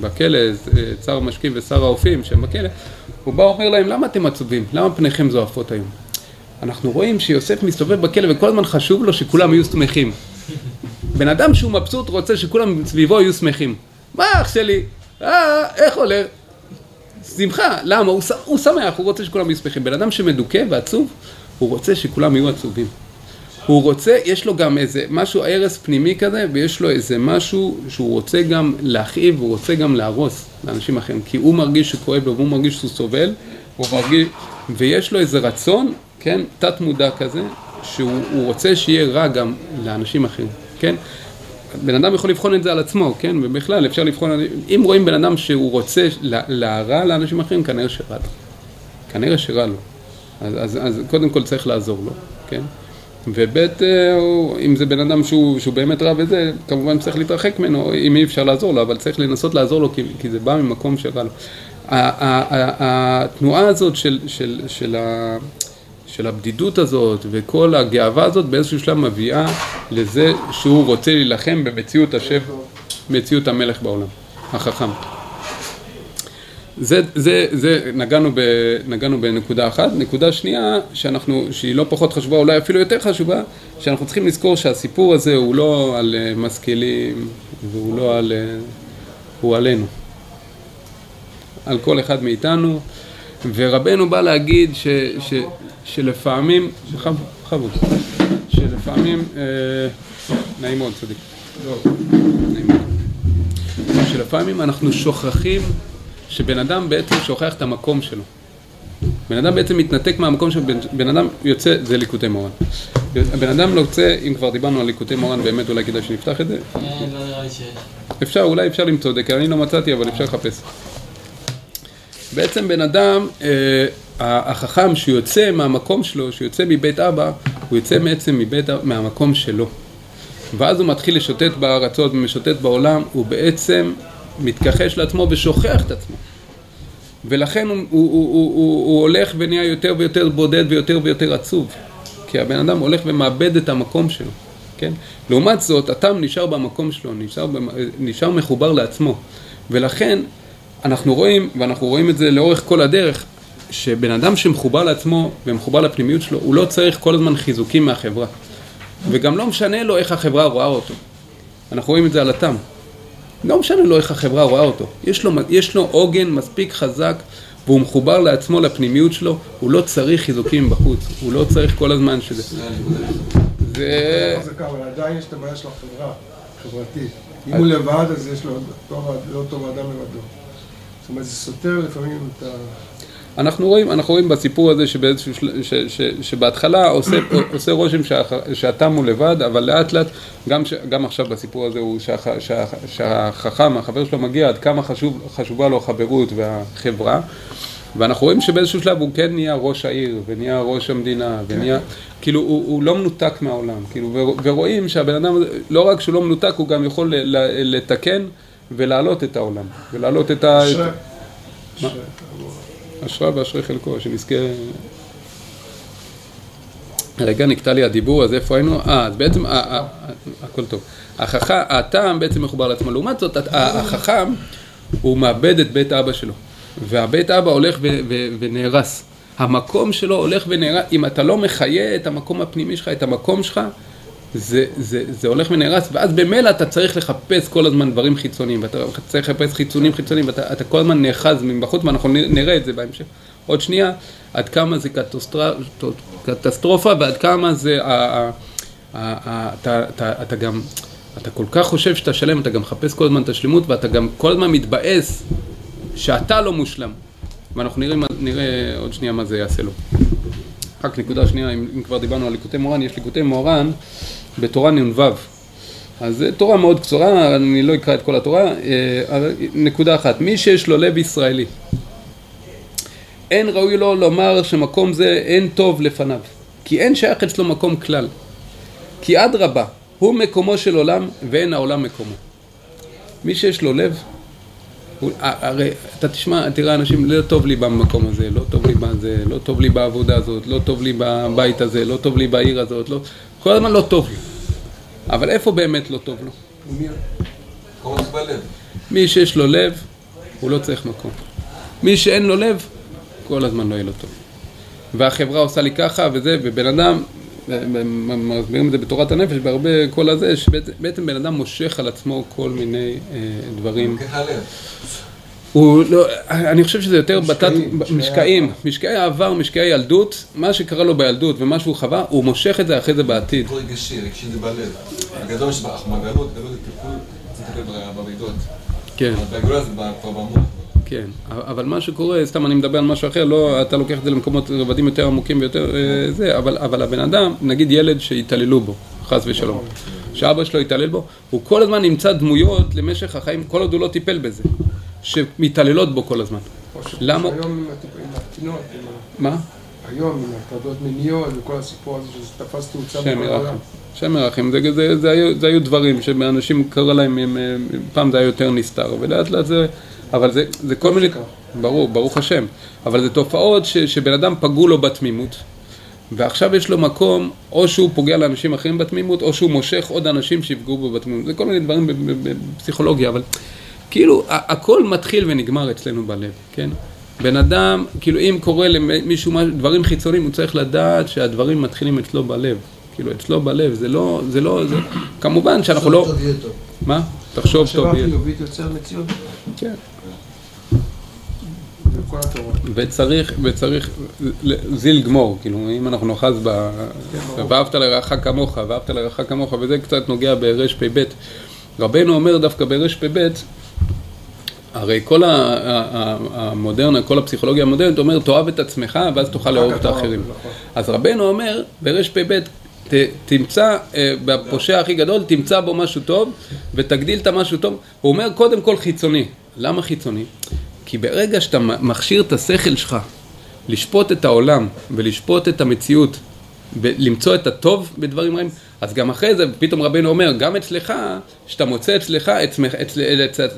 בכלא, שר המשקים ושר האופים שהם בכלא, הוא בא ואומר להם, למה אתם עצובים? למה פניכם זועפות היום? אנחנו רואים שיוסף מסתובב בכלא וכל הזמן חשוב לו שכולם יהיו שמחים. בן אדם שהוא מבסוט רוצה שכולם סביבו יהיו שמחים. מה אח שלי? אה, איך הולך? שמחה. למה? הוא, הוא שמח, הוא רוצה שכולם יהיו שמחים. בן אדם שמדוכא ועצוב, הוא רוצה שכולם יהיו עצובים. הוא רוצה, יש לו גם איזה משהו, הרס פנימי כזה, ויש לו איזה משהו שהוא רוצה גם להכאיב, הוא רוצה גם להרוס לאנשים אחרים, כי הוא מרגיש שכואב לו, והוא מרגיש שהוא סובל, הוא מרגיש, ויש לו איזה רצון, כן, תת מודע כזה, שהוא רוצה שיהיה רע גם לאנשים אחרים, כן? בן אדם יכול לבחון את זה על עצמו, כן? ובכלל אפשר לבחון, אם רואים בן אדם שהוא רוצה להרע לאנשים אחרים, כנראה שרע לו. כנראה שרע לו. אז, אז, אז קודם כל צריך לעזור לו, כן? וב' אה, אם זה בן אדם שהוא, שהוא באמת רע וזה, כמובן צריך להתרחק ממנו, אם אי אפשר לעזור לו, אבל צריך לנסות לעזור לו כי, כי זה בא ממקום שרע לו. התנועה הזאת של, של, של, ה, של הבדידות הזאת וכל הגאווה הזאת באיזשהו שלב מביאה לזה שהוא רוצה להילחם במציאות השם, מציאות המלך בעולם, החכם. זה, זה, זה נגענו, ב, נגענו בנקודה אחת. נקודה שנייה, שאנחנו, שהיא לא פחות חשובה, אולי אפילו יותר חשובה, שאנחנו צריכים לזכור שהסיפור הזה הוא לא על אה, משכילים והוא לא על... אה, הוא עלינו. על כל אחד מאיתנו. ורבנו בא להגיד ש, ש, שלפעמים, בכבוד, שלפעמים, אה, נעים מאוד צדיק, לא, שלפעמים אנחנו שוכחים שבן אדם בעצם שוכח את המקום שלו. בן אדם בעצם מתנתק מהמקום שלו, בן אדם יוצא, זה ליקוטי מורן. בן אדם יוצא, אם כבר דיברנו על ליקוטי מורן, באמת אולי כדאי שנפתח את זה. אה, לא. אפשר, אולי אפשר למצוא את זה, כי אני לא מצאתי, אבל אפשר לחפש. בעצם בן אדם, אה, החכם שיוצא מהמקום שלו, שיוצא מבית אבא, הוא יוצא בעצם מבית, מהמקום שלו. ואז הוא מתחיל לשוטט בארצות ומשוטט בעולם, הוא בעצם מתכחש לעצמו ושוכח את עצמו. ולכן הוא, הוא, הוא, הוא, הוא, הוא הולך ונהיה יותר ויותר בודד ויותר ויותר עצוב. כי הבן אדם הולך ומאבד את המקום שלו, כן? לעומת זאת, התם נשאר במקום שלו, נשאר, נשאר מחובר לעצמו. ולכן אנחנו רואים, ואנחנו רואים את זה לאורך כל הדרך, שבן אדם שמחובר לעצמו ומחובר לפנימיות שלו, הוא לא צריך כל הזמן חיזוקים מהחברה. וגם לא משנה לו איך החברה רואה אותו. אנחנו רואים את זה על התם. לא משנה לו איך החברה רואה אותו. יש לו, יש לו עוגן מספיק חזק והוא מחובר לעצמו, לפנימיות שלו, הוא לא צריך חיזוקים בחוץ, הוא לא צריך כל הזמן שזה... זה... אבל עדיין יש את הבעיה של החברה, חברתית. אם הוא לבד, אז יש לו לא טוב אדם לבדו. זאת אומרת, זה סותר לפעמים את ה... אנחנו רואים, אנחנו רואים בסיפור הזה שבאיזשהו. ש... ש... שבהתחלה עושה, עושה רושם. שהתם הוא לבד, אבל לאט לאט, גם, ש... גם עכשיו בסיפור הזה הוא שהח... שה... שהחכם, החבר שלו מגיע, עד כמה חשוב, חשובה לו החברות והחברה. ואנחנו רואים שבאיזשהו שלב הוא כן נהיה ראש העיר, ונהיה ראש המדינה, ונהיה, כאילו הוא, הוא לא מנותק מהעולם, כאילו, ורואים שהבן אדם, לא רק שהוא לא מנותק, הוא גם יכול לתקן ולהעלות את העולם, ולהעלות את ה... אשרה ואשרי חלקו, שנזכה... רגע, נקטע לי הדיבור, אז איפה היינו? אה, אז בעצם, הכל טוב. החכם, הטעם בעצם מחובר לעצמו. לעומת זאת, החכם, הוא מאבד את בית אבא שלו. והבית אבא הולך ונהרס. המקום שלו הולך ונהרס. אם אתה לא מחיה את המקום הפנימי שלך, את המקום שלך, זה, זה, זה הולך ונהרס, ואז במילא אתה צריך לחפש כל הזמן דברים חיצוניים, ואתה צריך לחפש חיצונים חיצוניים, ואתה כל הזמן נאחז מבחוץ, ואנחנו נראה את זה בהמשך. עוד שנייה, עד כמה זה קטסטרופה, ועד כמה זה, אתה, גם, אתה כל כך חושב שאתה שלם, אתה גם מחפש כל הזמן את השלמות, ואתה גם כל הזמן מתבאס שאתה לא מושלם. ואנחנו נראה, נראה עוד שנייה מה זה יעשה לו. רק נקודה שנייה, אם, אם כבר דיברנו על ליקוטי מורן, יש ליקוטי מורן בתורה נ"ו. אז זו תורה מאוד קצרה, אני לא אקרא את כל התורה, אה, נקודה אחת, מי שיש לו לב ישראלי, אין ראוי לו לומר שמקום זה אין טוב לפניו, כי אין שייך אצלו מקום כלל. כי אדרבה, הוא מקומו של עולם ואין העולם מקומו. מי שיש לו לב, הוא, הרי אתה תשמע, תראה אנשים, לא טוב לי במקום הזה, לא טוב לי בזה, לא טוב לי בעבודה הזאת, לא טוב לי בבית הזה, לא טוב לי בעיר הזאת, לא, כל הזמן לא טוב לי. אבל איפה באמת לא טוב לו? מי שיש לו לב, הוא לא צריך מקום. מי שאין לו לב, כל הזמן לא יהיה לו טוב. והחברה עושה לי ככה וזה, ובן אדם, מסבירים את זה בתורת הנפש, בהרבה כל הזה, שבעצם בן אדם מושך על עצמו כל מיני אה, דברים. הוא לא, אני חושב שזה יותר בתת, משקעים, משקעי העבר, משקעי הילדות, מה שקרה לו בילדות ומה שהוא חווה, הוא מושך את זה אחרי זה בעתיד. טיפול רגשי, רגשי זה בלב. בגדול יש בגלות, גלות זה טיפול, זה טיפול במידות. כן. בגלות זה כבר במוח. כן, אבל מה שקורה, סתם אני מדבר על משהו אחר, לא, אתה לוקח את זה למקומות רבדים יותר עמוקים ויותר אה, זה, אבל, אבל הבן אדם, נגיד ילד שהתעללו בו, חס ושלום, שאבא שלו התעלל בו, הוא כל הזמן נמצא דמויות למשך החיים, כל עוד הוא לא טיפל בזה, שמתעללות בו כל הזמן. למה? היום עם הקטינות, מה? היום עם הטרדות מיניות וכל הסיפור הזה שזה תפס תאוצה שם ירחם. שם ירחם, זה, זה, זה, היו, זה היו דברים שאנשים קרא להם, פעם זה היה יותר נסתר, ולאט לאט זה... אבל זה, זה כל מיני, ברור, ברוך השם, אבל זה תופעות ש, שבן אדם פגעו לו בתמימות, ועכשיו יש לו מקום, או שהוא פוגע לאנשים אחרים בתמימות, או שהוא מושך עוד אנשים שיפגעו בו בתמימות. זה כל מיני דברים בפסיכולוגיה, אבל כאילו, הכל מתחיל ונגמר אצלנו בלב, כן? בן אדם, כאילו אם קורה למישהו דברים חיצוניים, הוא צריך לדעת שהדברים מתחילים אצלו בלב. כאילו, אצלו בלב, זה לא, זה לא, זה... כמובן שאנחנו לא... מה? תחשוב טוב. מחשבה חיובית יוצר מציאות. כן. וצריך, וצריך זיל גמור, כאילו אם אנחנו נאחז ב... ואהבת לרעך כמוך, ואהבת לרעך כמוך, וזה קצת נוגע ברפ"ב. רבנו אומר דווקא ברפ"ב, הרי כל המודרנה, כל הפסיכולוגיה המודרנית אומר, תאהב את עצמך ואז תוכל לאהוב את האחרים. נכון. אז רבנו אומר, ברפ"ב, תמצא, אה, בפושע הכי גדול, תמצא בו משהו טוב ותגדיל את המשהו טוב. הוא אומר קודם כל חיצוני. למה חיצוני? כי ברגע שאתה מכשיר את השכל שלך לשפוט את העולם ולשפוט את המציאות ולמצוא את הטוב בדברים רעים, אז גם אחרי זה פתאום רבנו אומר, גם אצלך, שאתה מוצא אצלך, אצלך,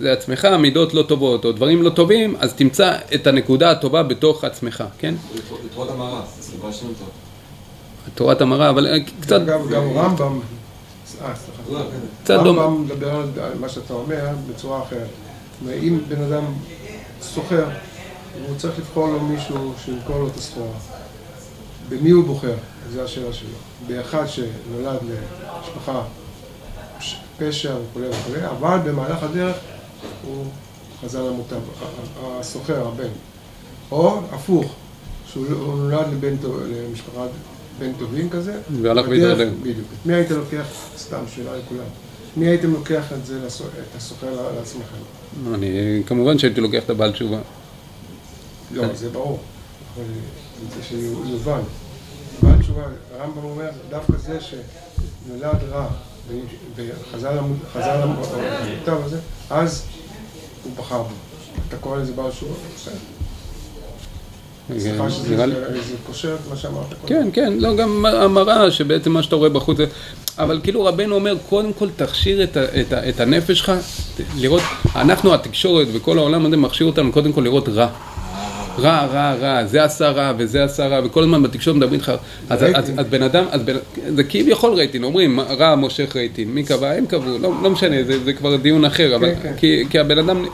לעצמך מידות לא טובות או דברים לא טובים, אז תמצא את הנקודה הטובה בתוך עצמך, כן? לתורת המערה, סליחה שם טוב. תורת המראה, אבל קצת... גם רמב"ם, אה, סליחה. קצת דומה. רמב"ם מדבר על מה שאתה אומר בצורה אחרת. אם בן אדם סוחר, הוא צריך לבחור לו מישהו שימכור לו את הסחורה. במי הוא בוחר? זו השאלה שלו. באחד שנולד למשפחה פשע וכולי וכולי, אבל במהלך הדרך הוא חזר למוטב, הסוחר, הבן. או הפוך, שהוא נולד לבן, למשפחה בן טובים כזה. והלך והתדרדר. בדיוק. מי היית לוקח, סתם שאלה לכולם, מי הייתם לוקח את זה, את הסוחר לעצמכם? אני, כמובן שהייתי לוקח את הבעל תשובה. לא, זה ברור. אבל זה שיובן. בעל תשובה, הרמב"ם אומר, דווקא זה שנולד רע וחזר למוטב הזה, אז הוא בחר בו. אתה קורא לזה בעל תשובה? בסדר. סליחה שזה קושר את מה שאמרת קודם. כן, כן, לא, גם המראה שבעצם מה שאתה רואה בחוץ. אבל כאילו רבנו אומר, קודם כל תכשיר את הנפש שלך, לראות, אנחנו, התקשורת וכל העולם הזה מכשיר אותנו קודם כל לראות רע. רע, רע, רע, זה עשה רע וזה עשה רע, וכל הזמן בתקשורת מדברים איתך, אז, אז, אז בן אדם, אז בן, זה כביכול רייטין, אומרים רע מושך רייטין, מי קבע? הם קבעו, לא, לא משנה, זה, זה כבר דיון אחר, אבל, כן, כן. כי, כי הבן אדם,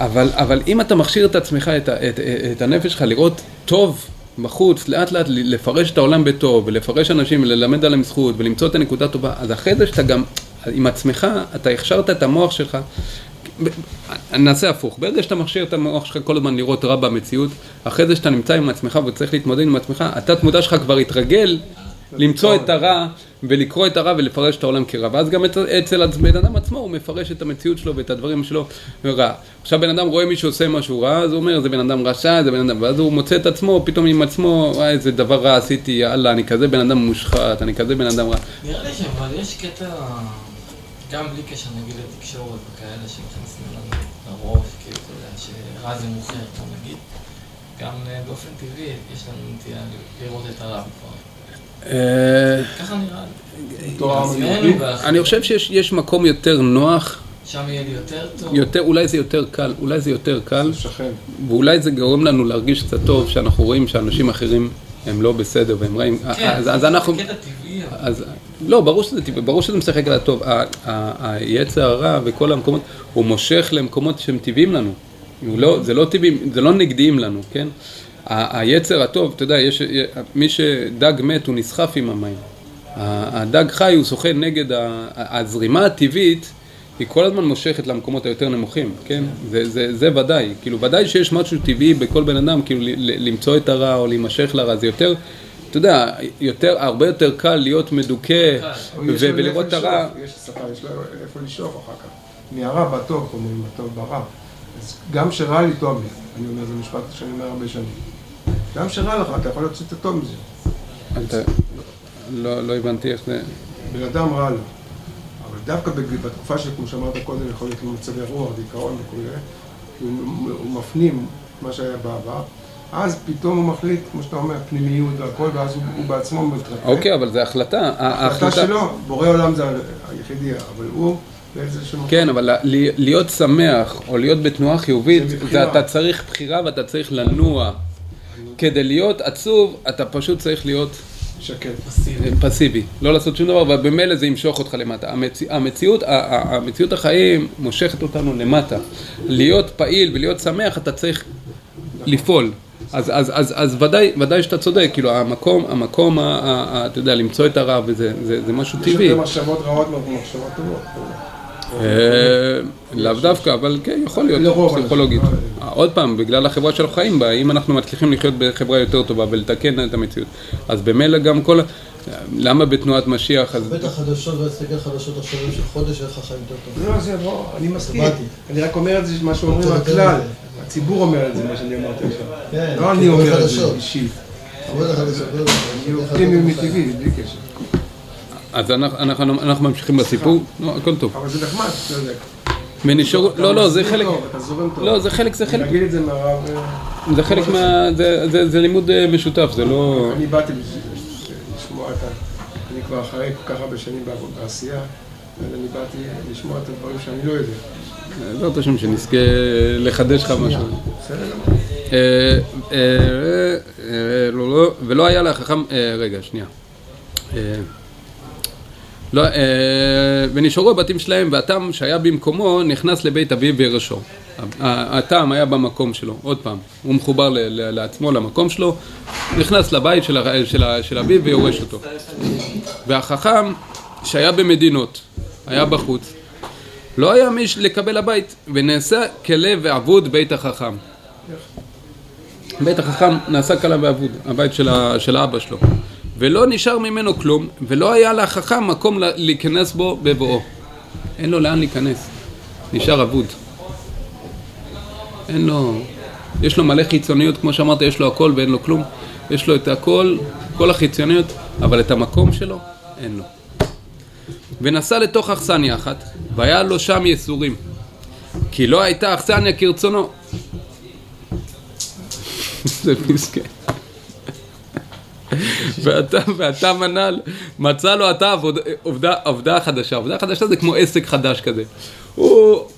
אבל, אבל אם אתה מכשיר את עצמך, את, את, את הנפש שלך לראות טוב בחוץ, לאט לאט לפרש את העולם בטוב, ולפרש אנשים, וללמד עליהם זכות, ולמצוא את הנקודה הטובה, אז אחרי זה שאתה גם, עם עצמך, אתה הכשרת את המוח שלך. נעשה הפוך, ברגע שאתה מכשיר את המוח שלך כל הזמן לראות רע במציאות, אחרי זה שאתה נמצא עם עצמך וצריך להתמודד עם עצמך, התת מודע שלך כבר התרגל למצוא את הרע ולקרוא את הרע ולפרש את העולם כרע. ואז גם אצל הבן אדם עצמו הוא מפרש את המציאות שלו ואת הדברים שלו רע. עכשיו בן אדם רואה מישהו עושה משהו רע, אז הוא אומר, זה בן אדם רשע, זה בן אדם, ואז הוא מוצא את עצמו פתאום עם עצמו, וואי, איזה דבר רע עשיתי, יאללה, אני כזה בן אדם מושחת, אני כזה בן אדם רע. נראה לי שאבל יש קטע, גם בלי קשר נגיד לתקשורת וכאלה שמכניסים לנו לראש, כאילו, אתה יודע, שרע זה מוכר, נגיד. גם אה, באופן טבעי יש לנו נטייה לראות את הרע כבר. אה, ככה נראה לי. אני חושב שיש מקום יותר נוח. שם יהיה לי יותר טוב. יותר, אולי זה יותר קל, אולי זה יותר קל. שכן. ואולי זה גורם לנו להרגיש קצת טוב, שאנחנו רואים שאנשים אחרים הם לא בסדר והם רעים. כן, אז, אז אנחנו... קטע טבעי. אז, לא, ברור שזה ברור שזה משחק על הטוב. היצר הרע וכל המקומות, הוא מושך למקומות שהם טבעיים לנו. לא, זה לא טבעי, זה לא נגדיים לנו, כן? היצר הטוב, אתה יודע, יש, מי שדג מת הוא נסחף עם המים. הדג חי הוא סוכן נגד הזרימה הטבעית, היא כל הזמן מושכת למקומות היותר נמוכים, כן? זה, זה, זה ודאי, כאילו ודאי שיש משהו טבעי בכל בן אדם, כאילו למצוא את הרע או להימשך לרע, זה יותר, אתה יודע, יותר, הרבה יותר קל להיות מדוכא ולראות את הרע. יש שפה, יש לו איפה לשאוף אחר כך. מהרע בטוב, אומרים, בטוב ברע. אז גם כשרע לי טוב לי, אני אומר, זה משפט שאני אומר הרבה שנים. גם כשרע לך, אתה יכול להוציא את הטוב מזה. אתה... לא, לא הבנתי איך זה... בן אדם רע לו. אבל דווקא בתקופה של, כמו שאמרת קודם, יכול להיות מצבי רוח, דיכאון וכולי, הוא, הוא מפנים מה שהיה בעבר, אז פתאום הוא מחליט, כמו שאתה אומר, פנימיות והכל, ואז הוא, הוא בעצמו מתרפא. אוקיי, אבל זו החלטה. ההחלטה שלו, בורא עולם זה היחידי, אבל הוא... כן, אבל להיות שמח או להיות בתנועה חיובית, זה אתה צריך בחירה ואתה צריך לנוע. כדי להיות עצוב, אתה פשוט צריך להיות שקט. פסיבי. לא לעשות שום דבר, ובמילא זה ימשוך אותך למטה. המציאות, המציאות החיים מושכת אותנו למטה. להיות פעיל ולהיות שמח, אתה צריך לפעול. אז, אז, אז, אז ודאי, ודאי שאתה צודק, כאילו המקום, המקום, אתה יודע, למצוא את הרע וזה זה, זה משהו טבעי. יש יותר מחשבות רעות ממחשבות טובות. אה, לאו דווקא, אבל כן, יכול להיות, פסיכולוגית. עוד פעם, בגלל החברה שאנחנו חיים בה, אם אנחנו מצליחים לחיות בחברה יותר טובה ולתקן את המציאות, אז במילא גם כל... למה בתנועת משיח? אז... בטח חדשות והסגר חדשות עכשיו של חודש, איך החיים יותר טובים. לא, זה לא, אני מסכים. אני רק אומר את זה, מה שאומרים הכלל. הציבור אומר את זה, מה שאני אמרתי עכשיו. כן, לא אני אומר את זה אישית. אני אופטימי מטבעי, בלי קשר. אז אנחנו, אנחנו ממשיכים בסיפור, לא, הכל טוב. אבל זה נחמד, אתה יודע. ונשארו, לא, לא, זה חלק, לא, זה חלק, זה חלק, את זה מהרב, זה חלק מה, זה לימוד אה, משותף, זה לא... אני באתי לשמוע את ה... אני כבר אחרי כל כך הרבה שנים בעשייה, אז אני באתי לשמוע את הדברים שאני לא יודע. בעזרת השם שנזכה לחדש לך משהו. אה, אה, לא, לא, ולא היה לה חכם, רגע, שנייה. לא, אה, ונשארו הבתים שלהם, והתם שהיה במקומו נכנס לבית אביו וירשו. התם היה במקום שלו, עוד פעם, הוא מחובר לעצמו, למקום שלו, נכנס לבית של אביו ויורש אותו. והחכם שהיה במדינות, היה בחוץ, לא היה מי לקבל הבית, ונעשה כלב ועבוד בית החכם. בית החכם נעשה כלב ועבוד, הבית של, של האבא שלו. ולא נשאר ממנו כלום, ולא היה לחכם מקום להיכנס בו בבואו. אין לו לאן להיכנס, נשאר אבוד. אין לו, יש לו מלא חיצוניות, כמו שאמרת, יש לו הכל ואין לו כלום. יש לו את הכל, כל החיצוניות, אבל את המקום שלו, אין לו. ונסע לתוך אכסניה אחת, והיה לו שם ייסורים. כי לא הייתה אכסניה כרצונו. זה מסכן. ואתה, מנהל, מצא לו אתה עבודה, עובדה, עובדה חדשה. עובדה חדשה זה כמו עסק חדש כזה. הוא,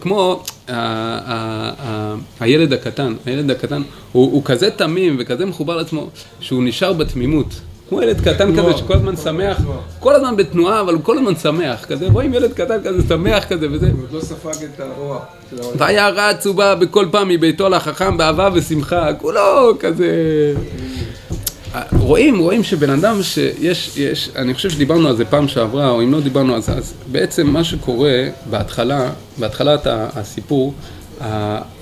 כמו ה, ה, ה, הילד הקטן, הילד הקטן, הוא, הוא כזה תמים וכזה מחובר לעצמו, שהוא נשאר בתמימות. כמו ילד קטן. כזה שכל הזמן שמח. כל הזמן בתנועה, אבל הוא כל הזמן שמח, כזה, רואים ילד קטן כזה שמח כזה וזה. הוא עוד לא ספג את הרוע. של העולם. והיה רץ ובא בכל פעם מביתו לחכם באהבה ושמחה, כולו כזה... רואים, רואים שבן אדם שיש, יש, אני חושב שדיברנו על זה פעם שעברה, או אם לא דיברנו על זה, אז בעצם מה שקורה בהתחלה, בהתחלת הסיפור,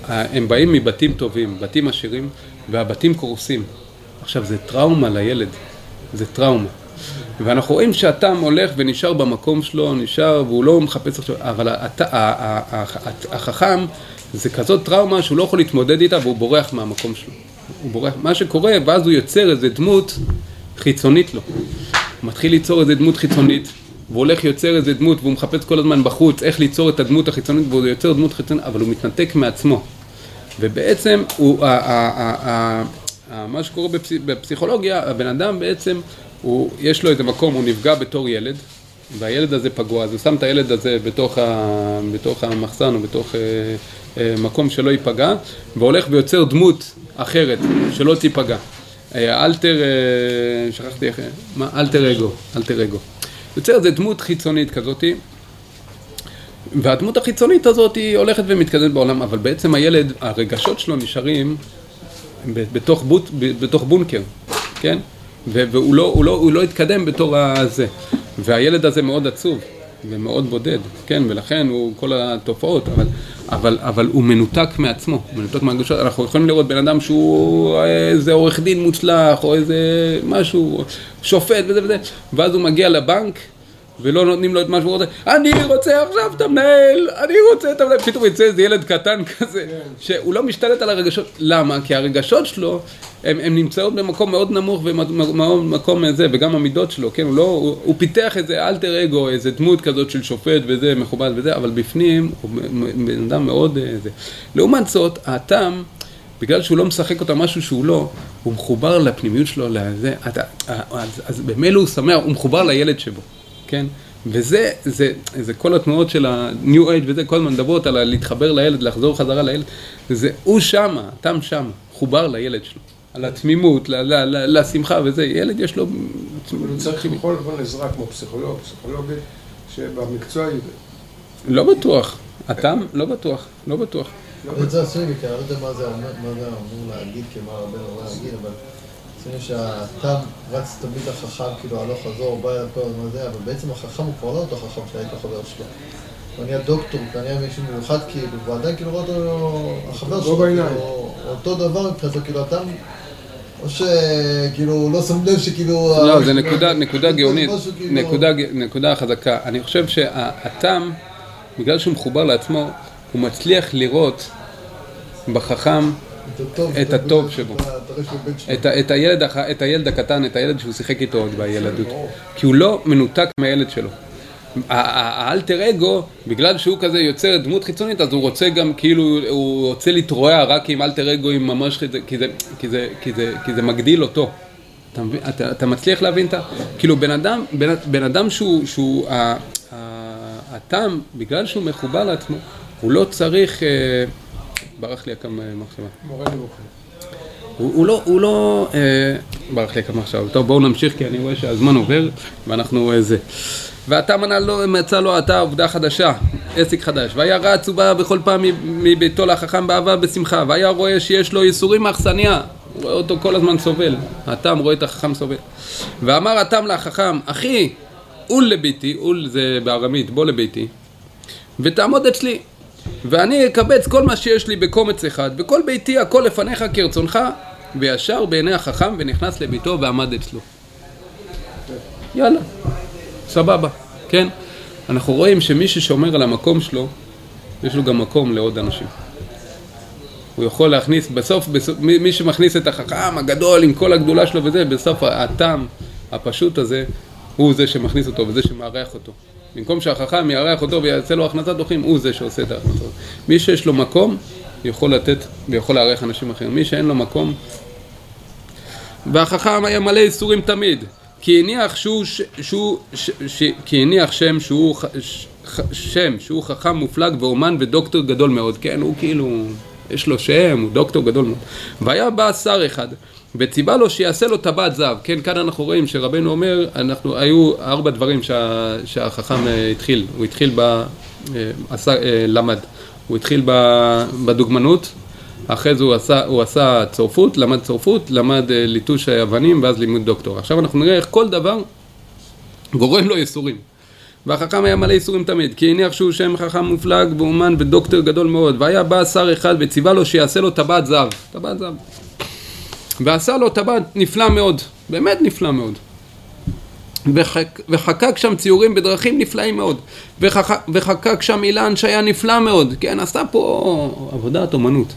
הם באים מבתים טובים, בתים עשירים, והבתים קורסים. עכשיו, זה טראומה לילד, זה טראומה. ואנחנו רואים שהתם הולך ונשאר במקום שלו, נשאר, והוא לא מחפש עכשיו, אבל הת- החכם, זה כזאת טראומה שהוא לא יכול להתמודד איתה והוא בורח מהמקום שלו. הוא בורח, מה שקורה, ואז הוא יוצר איזה דמות חיצונית לו. הוא מתחיל ליצור איזה דמות חיצונית, והוא הולך יוצר איזה דמות, והוא מחפש כל הזמן בחוץ איך ליצור את הדמות החיצונית, והוא יוצר דמות חיצונית, אבל הוא מתנתק מעצמו. ובעצם הוא, מה שקורה בפס, בפסיכולוגיה, הבן אדם בעצם, הוא, יש לו איזה מקום, הוא נפגע בתור ילד, והילד הזה פגוע, אז הוא שם את הילד הזה בתוך, ה, בתוך המחסן או בתוך אה, אה, מקום שלא ייפגע, והולך ויוצר דמות אחרת, שלא תיפגע. אה, אלטר, אה, שכחתי איך, מה? אלטר אגו, אלטר אגו. יוצר איזה דמות חיצונית כזאתי, והדמות החיצונית הזאת היא הולכת ומתקדמת בעולם, אבל בעצם הילד, הרגשות שלו נשארים בתוך, בוט, בתוך בונקר, כן? והוא לא, לא, הוא לא התקדם בתור הזה. והילד הזה מאוד עצוב ומאוד בודד, כן? ולכן הוא כל התופעות, אבל, אבל, אבל הוא מנותק מעצמו, הוא מנותק מהרגשות. אנחנו יכולים לראות בן אדם שהוא איזה עורך דין מוצלח, או איזה משהו, שופט וזה וזה, ואז הוא מגיע לבנק, ולא נותנים לו את מה שהוא רוצה, אני רוצה עכשיו את המנהל, אני רוצה את המנהל, פתאום יצא איזה ילד קטן כזה, שהוא לא משתלט על הרגשות, למה? כי הרגשות שלו, הם נמצאות במקום מאוד נמוך ומקום זה, וגם המידות שלו, כן, הוא לא, הוא, הוא פיתח איזה אלטר אגו, איזה דמות כזאת של שופט וזה, מכובד וזה, אבל בפנים הוא בן אדם מאוד אה, זה. לעומת זאת, הטעם, בגלל שהוא לא משחק אותה משהו שהוא לא, הוא מחובר לפנימיות שלו, לזה, אתה, אז, אז במילא הוא שמח, הוא מחובר לילד שבו. כן? וזה זה, זה כל התנועות של ה-new age וזה, כל הזמן מדברות על להתחבר לילד, לחזור חזרה לילד, זה הוא שמה, תם שמה, חובר לילד שלו, על התמימות, ל- ל- ל- לשמחה וזה, ילד יש לו... אבל הוא צריך בכל הזמן עזרה כמו פסיכולוג, פסיכולוגית, שבמקצוע יודע. לא בטוח, התם? לא בטוח, לא בטוח. את זה עשוי לי, כי אני לא יודע מה זה מה אמור להגיד, כמה הרבה אמור להגיד, אבל עשינו שהתם רץ תמיד החכם, כאילו הלוך חזור, בא אליו כל הזמן זה, אבל בעצם החכם הוא כבר לא אותו חכם שהיית חבר שלו. הוא נהיה דוקטור, הוא נהיה מישהו מיוחד כאילו, ועדיין כאילו רואה אותו החבר לא שלו. כאילו, אותו דבר מבחינתו, כאילו התם, או שכאילו הוא לא שם לב שכאילו... לא, זה נקודה, נקודה גאונית, כאילו- נקודה, נקודה חזקה. אני חושב שהתם, בגלל שהוא מחובר לעצמו, הוא מצליח לראות בחכם את הטוב שבו. את הילד, הקטן, את הילד שהוא שיחק איתו עוד בילדות. כי הוא לא מנותק מהילד שלו. האלטר אגו, בגלל שהוא כזה יוצר דמות חיצונית, אז הוא רוצה גם כאילו, הוא רוצה להתרועע רק עם אלטר אגו, עם ממש, כי זה, כי זה, כי זה, כי זה מגדיל אותו. אתה, מבין? אתה, אתה מצליח להבין את ה... כאילו בן אדם, בן, בן אדם שהוא, שהוא ה- ה- הטעם, בגלל שהוא מחובר לעצמו, הוא לא צריך... אה, ברח לי הכמה מחשבה. מורה נבוכים. הוא, הוא לא, הוא לא, אה, ברח לי כמה עכשיו, טוב בואו נמשיך כי אני רואה שהזמן עובר ואנחנו אה, זה. ואתה מנה לו, מצא לו אתה עובדה חדשה, עסק חדש, והיה רץ ובא בכל פעם מביתו לחכם באהבה בשמחה, והיה רואה שיש לו ייסורים מאכסניה, הוא רואה אותו כל הזמן סובל, התם רואה את החכם סובל. ואמר התם לחכם, אחי, עול לביתי, עול זה בארמית, בוא לביתי, ותעמוד אצלי, ואני אקבץ כל מה שיש לי בקומץ אחד, וכל ביתי הכל לפניך כרצונך, וישר בעיני החכם ונכנס לביתו ועמד אצלו. יאללה, סבבה, כן? אנחנו רואים שמי ששומר על המקום שלו, יש לו גם מקום לעוד אנשים. הוא יכול להכניס, בסוף, בסוף מי, מי שמכניס את החכם הגדול עם כל הגדולה שלו וזה, בסוף הטעם הפשוט הזה, הוא זה שמכניס אותו וזה שמארח אותו. במקום שהחכם יארח אותו ויעשה לו הכנסת דוחים, הוא זה שעושה את ההכנסות. מי שיש לו מקום, יכול לתת ויכול לארח אנשים אחרים. מי שאין לו מקום... והחכם היה מלא איסורים תמיד, כי הניח שהוא, ש, שהוא, ש, ש, כי הניח שם שהוא, ש, ח, שם שהוא חכם מופלג ואומן ודוקטור גדול מאוד, כן, הוא כאילו יש לו שם, הוא דוקטור גדול מאוד. והיה בא שר אחד, וציווה לו שיעשה לו טבעת זהב. כן, כאן אנחנו רואים שרבנו אומר, אנחנו, היו ארבע דברים שה, שהחכם אה, התחיל. הוא התחיל ב... אה, עשה, אה, למד. הוא התחיל בדוגמנות, אחרי זה הוא עשה, הוא עשה צורפות, למד צורפות, למד ליטוש אבנים ואז לימוד דוקטור. עכשיו אנחנו נראה איך כל דבר גורם לו ייסורים. והחכם היה מלא ייסורים תמיד, כי הניח שהוא שם חכם מופלג ואומן ודוקטור גדול מאוד, והיה בא שר אחד וציווה לו שיעשה לו טבעת זהב, טבעת זהב. ועשה לו טבעת נפלא מאוד, באמת נפלא מאוד. וחק, וחקק שם ציורים בדרכים נפלאים מאוד, וחק, וחקק שם אילן שהיה נפלא מאוד, כן, עשה פה עבודת אומנות.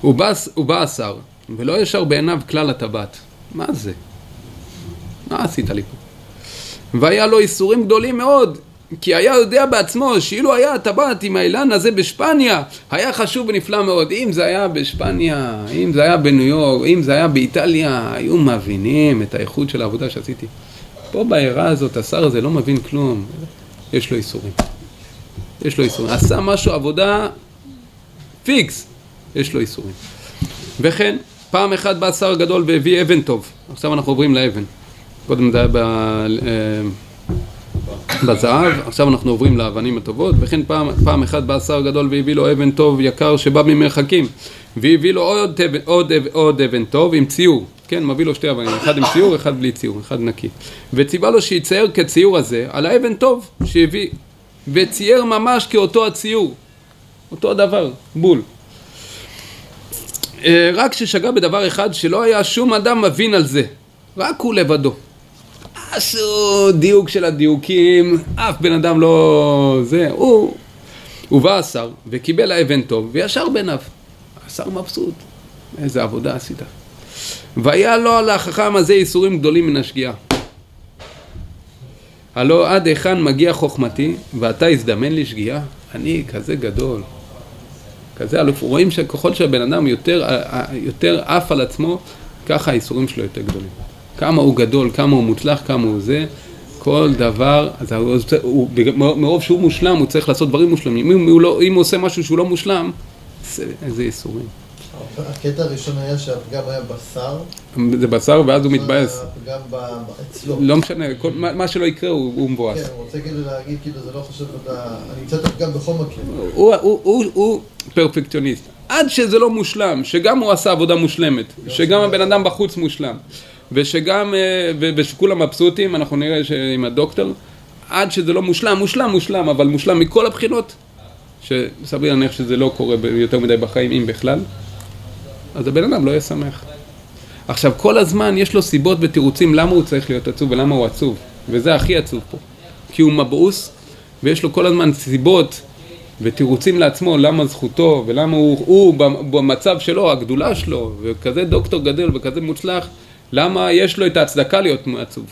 הוא בא, הוא בא השר, ולא ישר בעיניו כלל הטבעת. מה זה? מה עשית לי פה? והיה לו איסורים גדולים מאוד, כי היה יודע בעצמו שאילו היה הטבעת עם האילן הזה בשפניה, היה חשוב ונפלא מאוד. אם זה היה בשפניה, אם זה היה בניו יורק, אם זה היה באיטליה, היו מבינים את האיכות של העבודה שעשיתי. פה בעירה הזאת, השר הזה לא מבין כלום, יש לו איסורים. יש לו איסורים. עשה משהו, עבודה פיקס, יש לו איסורים. וכן, פעם אחת בא שר גדול והביא אבן טוב. עכשיו אנחנו עוברים לאבן. קודם זה היה ב... אה, בזהב, עכשיו אנחנו עוברים לאבנים הטובות, וכן פעם, פעם אחת בא שר גדול והביא לו אבן טוב יקר שבא ממרחקים, והביא לו עוד, עוד, עוד, עוד אבן טוב עם ציור, כן, מביא לו שתי אבנים, אחד עם ציור, אחד בלי ציור, אחד נקי, וציווה לו שיצייר כציור הזה על האבן טוב שהביא, וצייר ממש כאותו הציור, אותו הדבר, בול. אה, רק ששגה בדבר אחד שלא היה שום אדם מבין על זה, רק הוא לבדו. עשו דיוק של הדיוקים, אף בן אדם לא... זה, הוא... ובא השר וקיבל האבן טוב וישר בעיניו. השר מבסוט, איזה עבודה עשית. והיה לו על החכם הזה איסורים גדולים מן השגיאה. הלא עד היכן מגיע חוכמתי ואתה הזדמן לי שגיאה? אני כזה גדול, כזה אלוף. רואים שככל שהבן אדם יותר, יותר עף על עצמו, ככה האיסורים שלו יותר גדולים. כמה הוא גדול, כמה הוא מוצלח, כמה הוא זה, כל דבר, אז הוא, הוא, מרוב שהוא מושלם, הוא צריך לעשות דברים מושלמים. אם הוא, לא, אם הוא עושה משהו שהוא לא מושלם, זה, איזה ייסורים. הקטע הראשון היה שהפגם היה בשר. זה בשר, ואז הוא מתבאס. הפגם אצלו. לא משנה, כל, מה, מה שלא יקרה הוא, הוא מבואס. כן, הוא רוצה כאילו להגיד, כאילו זה לא חושב, אני אמצא את הפגם בכל מקרה. הוא, הוא, הוא, הוא פרפקציוניסט. עד שזה לא מושלם, שגם הוא עשה עבודה מושלמת, שגם הבן אדם בחוץ מושלם. ושגם, אה, ושכולם מבסוטים, אנחנו נראה עם הדוקטור, עד שזה לא מושלם, מושלם, מושלם, אבל מושלם מכל הבחינות, שסביר להניח שזה לא קורה יותר מדי בחיים, אם בכלל, אז הבן אדם לא יהיה שמח. עכשיו, כל הזמן יש לו סיבות ותירוצים למה הוא צריך להיות עצוב ולמה הוא עצוב, וזה הכי עצוב פה. כי הוא מבעוס, ויש לו כל הזמן סיבות ותירוצים לעצמו למה זכותו, ולמה הוא, הוא במצב שלו, הגדולה שלו, וכזה דוקטור גדל וכזה מוצלח, למה יש לו את ההצדקה להיות עצוב?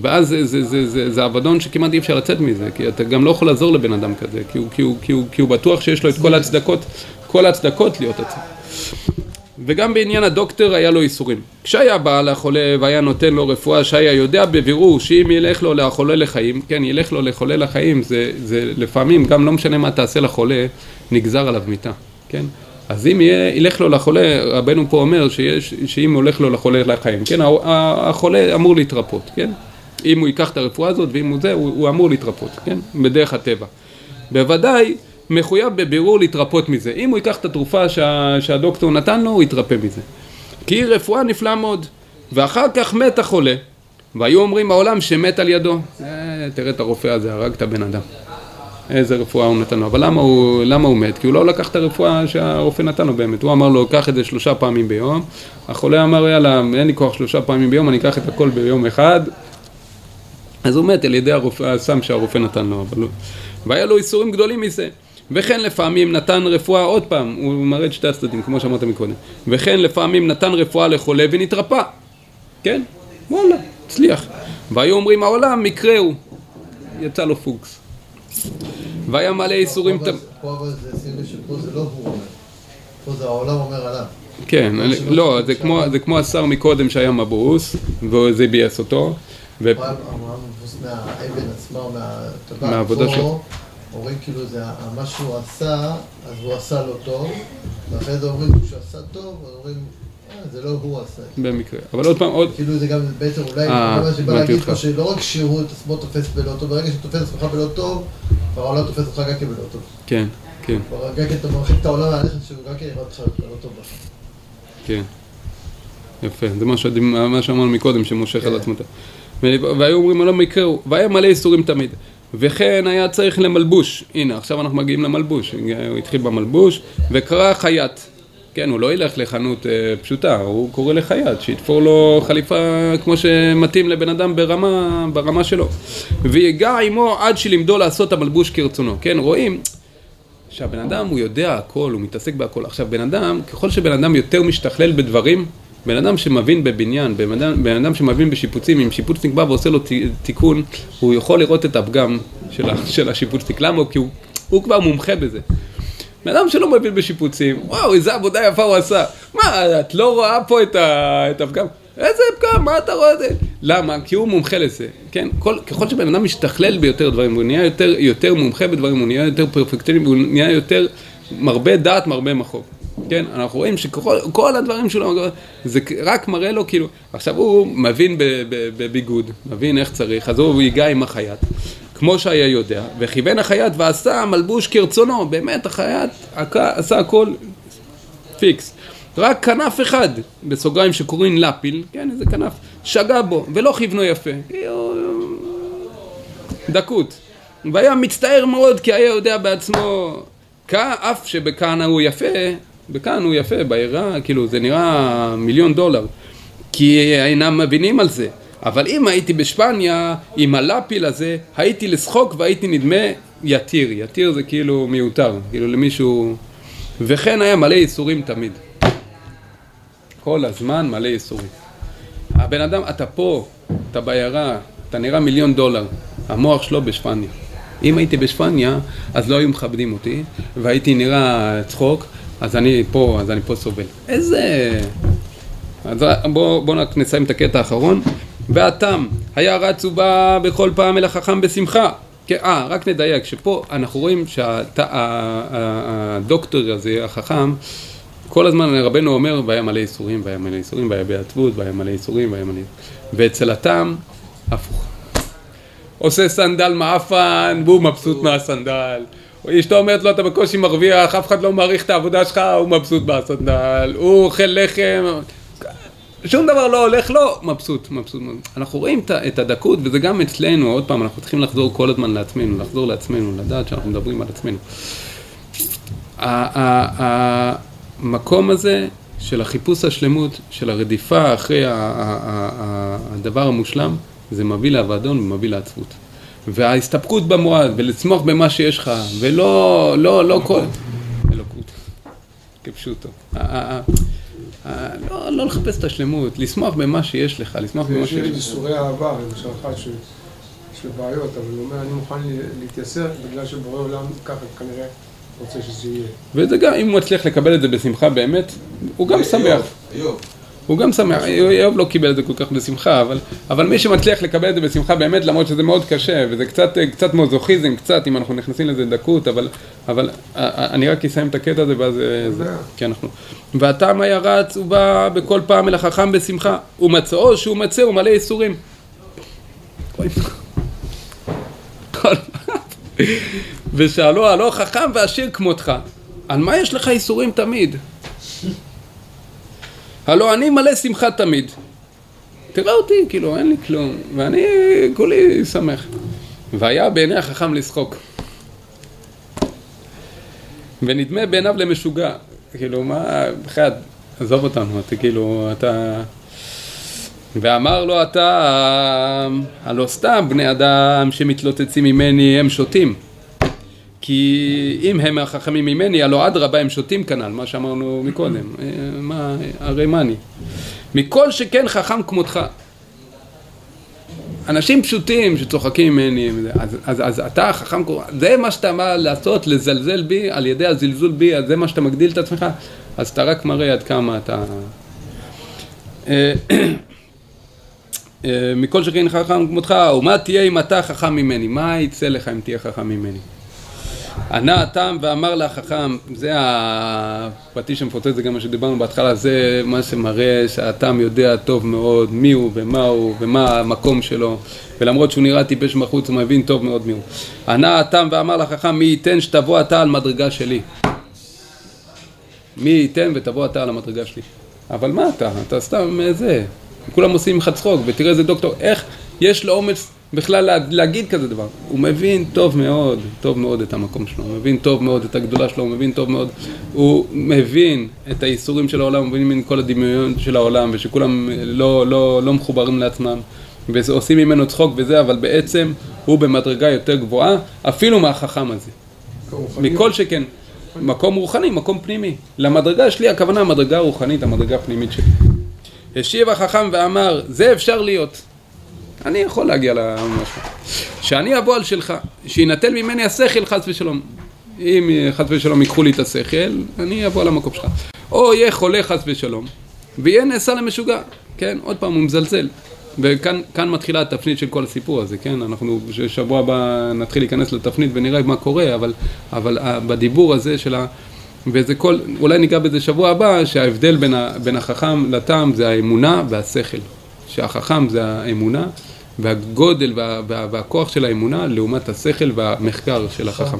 ואז זה, זה, זה, זה, זה אבדון שכמעט אי אפשר לצאת מזה, כי אתה גם לא יכול לעזור לבן אדם כזה, כי הוא, כי הוא, כי הוא, כי הוא בטוח שיש לו את כל ההצדקות, כל ההצדקות להיות עצוב. וגם בעניין הדוקטור היה לו איסורים. כשהיה בא לחולה והיה נותן לו רפואה שהיה יודע בבירור שאם ילך לו לחולה לחיים, כן, ילך לו לחולה לחיים, זה, זה לפעמים, גם לא משנה מה תעשה לחולה, נגזר עליו מיתה, כן? אז אם יהיה, ילך לו לחולה, רבנו פה אומר שיש, שאם הולך לו לחולה לחיים, כן, החולה אמור להתרפות, כן? אם הוא ייקח את הרפואה הזאת ואם הוא זה, הוא, הוא אמור להתרפות, כן? בדרך הטבע. בוודאי מחויב בבירור להתרפות מזה. אם הוא ייקח את התרופה שה, שהדוקטור נתן לו, הוא יתרפא מזה. כי היא רפואה נפלאה מאוד. ואחר כך מת החולה, והיו אומרים העולם שמת על ידו. אה, תראה את הרופא הזה, הרג את הבן אדם. איזה רפואה הוא נתן לו. אבל למה הוא, למה הוא מת? כי הוא לא לקח את הרפואה שהרופא נתן לו באמת. הוא אמר לו, קח את זה שלושה פעמים ביום. החולה אמר, יאללה, אין לי כוח שלושה פעמים ביום, אני אקח את הכל ביום אחד. אז הוא מת על ידי הרופא, הסם שהרופא נתן לו. אבל... והיה לו איסורים גדולים מזה. וכן לפעמים נתן רפואה, עוד פעם, הוא מראה את שתי הצדדים, כמו שאמרת מקודם. וכן לפעמים נתן רפואה לחולה ונתרפא. כן? וואלה, הצליח. והיו אומרים העולם, מקרה הוא. יצא לו פוקס. והיה מלא איסורים... פה אבל זה סימן שפה זה לא הוא אומר, פה זה העולם אומר עליו. כן, לא, זה כמו השר מקודם שהיה מבוס, וזה ביאס אותו. מהאבן עצמה, מהעבודה שלו. אומרים כאילו זה מה שהוא עשה, אז הוא עשה לא טוב, ואחרי זה אומרים שהוא עשה טוב, אומרים, זה לא הוא עשה. במקרה. אבל עוד פעם, עוד... כאילו זה גם בעצם אולי, אה, מה שבא הבנתי להגיד אותך. פה, שלא רק שהוא את עצמו תופס בלא טוב, ברגע שאתה תופס עצמך בלא טוב, כבר העולם תופס אותך גם כבלא טוב. כן, כן, כבר כן אתה מרחיק את העולם מהלכת שהוא כן יראה אותך בלא טוב. כן. יפה, זה מה שאמרנו מקודם, שמושך על כן. עצמו. את ה- ו- והיו אומרים עולם יקראו, והיה מלא איסורים תמיד. וכן היה צריך למלבוש, הנה עכשיו אנחנו מגיעים למלבוש, הוא התחיל במלבוש, וקרא חייט. כן, הוא לא ילך לחנות אה, פשוטה, הוא קורא לחייט, שיתפור לו חליפה כמו שמתאים לבן אדם ברמה, ברמה שלו. ויגע עמו עד שלימדו לעשות המלבוש כרצונו. כן, רואים שהבן אדם הוא יודע הכל, הוא מתעסק בהכל. עכשיו, בן אדם, ככל שבן אדם יותר משתכלל בדברים, בן אדם שמבין בבניין, בן אדם, בן אדם שמבין בשיפוצים, אם שיפוצניק בא ועושה לו תיקון, הוא יכול לראות את הפגם של, של השיפוצניק. למה? כי הוא, הוא כבר מומחה בזה. בן אדם שלא מבין בשיפוצים, וואו, איזה עבודה יפה הוא עשה. מה, את לא רואה פה את, ה, את הפגם? איזה פגם, מה אתה רואה את זה? למה? כי הוא מומחה לזה, כן? כל, ככל שבן אדם משתכלל ביותר דברים, הוא נהיה יותר, יותר מומחה בדברים, הוא נהיה יותר פרפקטיבי, הוא נהיה יותר מרבה דעת, מרבה מכאוב. כן, אנחנו רואים שכל כל הדברים שלו, זה רק מראה לו כאילו, עכשיו הוא מבין בביגוד, מבין איך צריך, אז הוא ייגע עם החייט, כמו שהיה יודע, וכיוון החייט ועשה מלבוש כרצונו, באמת החייט עשה הכל פיקס. רק כנף אחד, בסוגריים שקוראים לפיל, כן, איזה כנף, שגה בו, ולא כיוונו יפה. דקות. והיה מצטער מאוד כי היה יודע בעצמו, אף שבכאן הוא יפה, בכאן הוא יפה, בעירה, כאילו זה נראה מיליון דולר, כי אינם מבינים על זה. אבל אם הייתי בשפניה עם הלפיל הזה, הייתי לשחוק והייתי נדמה יתיר. יתיר זה כאילו מיותר, כאילו למישהו... וכן היה מלא ייסורים תמיד. כל הזמן מלא ייסורים. הבן אדם, אתה פה, אתה בעיירה, אתה נראה מיליון דולר, המוח שלו בשפניה. אם הייתי בשפניה, אז לא היו מכבדים אותי, והייתי נראה צחוק, אז אני פה, אז אני פה סובל. איזה... אז בואו בוא נסיים את הקטע האחרון. והתם, היה רץ ובא בכל פעם אל החכם בשמחה. כן, אה, רק נדייק, שפה אנחנו רואים שהדוקטור הזה, החכם, כל הזמן רבנו אומר, והיה מלא ייסורים, והיה מלא ייסורים, והיה בעצבות, והיה מלא ייסורים, והיה מלא... ואצל התם, הפוך. עושה סנדל מעפן, והוא מבסוט מהסנדל. אשתו אומרת לו, אתה בקושי מרוויח, אף אחד לא מעריך את העבודה שלך, הוא מבסוט מהסנדל. הוא אוכל לחם, שום דבר לא הולך לו, מבסוט, מבסוט. אנחנו רואים את הדקות, וזה גם אצלנו, עוד פעם, אנחנו צריכים לחזור כל הזמן לעצמנו, לחזור לעצמנו, לדעת שאנחנו מדברים על עצמנו. המקום הזה של החיפוש השלמות, של הרדיפה אחרי הדבר המושלם, זה מביא לאבדון ומביא לעצבות. וההסתפקות במועד, ולצמוח במה שיש לך, ולא, לא, לא כל... אלוקות, כפשוטו. לא, לא לחפש את השלמות, לשמוח במה שיש לך, לשמוח במה יש שיש לך. ייסורי אהבה, למשל אחד ש- יש לו בעיות, אבל הוא אומר, אני מוכן ל- להתייסר בגלל שבורא עולם ככה כנראה רוצה שזה יהיה. וזה גם, אם הוא מצליח לקבל את זה בשמחה באמת, הוא גם שמח. איוב, איוב. הוא גם שמח, איוב לא קיבל את זה כל כך בשמחה, אבל, אבל מי שמצליח לקבל את זה בשמחה באמת, למרות שזה מאוד קשה, וזה קצת, קצת מוזוכיזם, קצת, אם אנחנו נכנסים לזה דקות, אבל, אבל אה, אה, אני רק אסיים את הקטע הזה, ואז... אה, זה, כי אנחנו... והטעם היה רץ, הוא בא בכל פעם אל החכם בשמחה, ומצאו שהוא מצא, הוא מלא ייסורים. ושאלו, הלא חכם ועשיר כמותך, על מה יש לך ייסורים תמיד? הלא אני מלא שמחה תמיד. תראה אותי, כאילו, אין לי כלום, ואני כולי שמח. והיה בעיני החכם לשחוק. ונדמה בעיניו למשוגע. כאילו, מה, בחייאת, עזוב אותנו, אתה כאילו, אתה... ואמר לו אתה, הלא סתם בני אדם שמתלוצצים ממני הם שותים. כי אם הם החכמים ממני, הלא אדרבה הם שותים כנ"ל, מה שאמרנו מקודם. אה, מה, הרי מה אני? מכל שכן חכם כמותך. אנשים פשוטים שצוחקים ממני, אז, אז, אז אתה חכם, כמותך, זה מה שאתה בא לעשות, לזלזל בי, על ידי הזלזול בי, אז זה מה שאתה מגדיל את עצמך, אז אתה רק מראה עד כמה אתה... אה, אה, מכל שכן חכם כמותך, ומה תהיה אם אתה חכם ממני? מה יצא לך אם תהיה חכם ממני? ענה התם ואמר לחכם, זה הפטיש המפוצץ, זה גם מה שדיברנו בהתחלה, זה מה שמראה שהתם יודע טוב מאוד מי הוא ומה הוא ומה המקום שלו, ולמרות שהוא נראה טיפש מחוץ, הוא מבין טוב מאוד מי הוא. ענה התם ואמר לחכם, מי ייתן שתבוא אתה על מדרגה שלי. מי ייתן ותבוא אתה על המדרגה שלי. אבל מה אתה? אתה סתם זה. כולם עושים לך צחוק, ותראה איזה דוקטור, איך יש לו אומץ בכלל להגיד כזה דבר. הוא מבין טוב מאוד, טוב מאוד את המקום שלו, הוא מבין טוב מאוד את הגדולה שלו, הוא מבין טוב מאוד, הוא מבין את האיסורים של העולם, הוא מבין כל הדמיון של העולם, ושכולם לא, לא, לא מחוברים לעצמם, ועושים ממנו צחוק וזה, אבל בעצם הוא במדרגה יותר גבוהה, אפילו מהחכם הזה. מכל שכן. מקום רוחני, מקום פנימי. למדרגה שלי הכוונה המדרגה הרוחנית, המדרגה הפנימית שלי. השיב החכם ואמר, זה אפשר להיות. אני יכול להגיע למשהו. שאני אבוא על שלך, שיינטל ממני השכל חס ושלום. אם חס ושלום ייקחו לי את השכל, אני אבוא למקום שלך. או יהיה חולה חס ושלום, ויהיה נעשה למשוגע. כן, עוד פעם, הוא מזלזל. וכאן מתחילה התפנית של כל הסיפור הזה, כן? אנחנו שבוע הבא נתחיל להיכנס לתפנית ונראה מה קורה, אבל, אבל בדיבור הזה של ה... וזה כל, אולי ניגע בזה שבוע הבא, שההבדל בין, ה, בין החכם לתם זה האמונה והשכל. שהחכם זה האמונה והגודל וה, וה, והכוח של האמונה לעומת השכל והמחקר של החכם.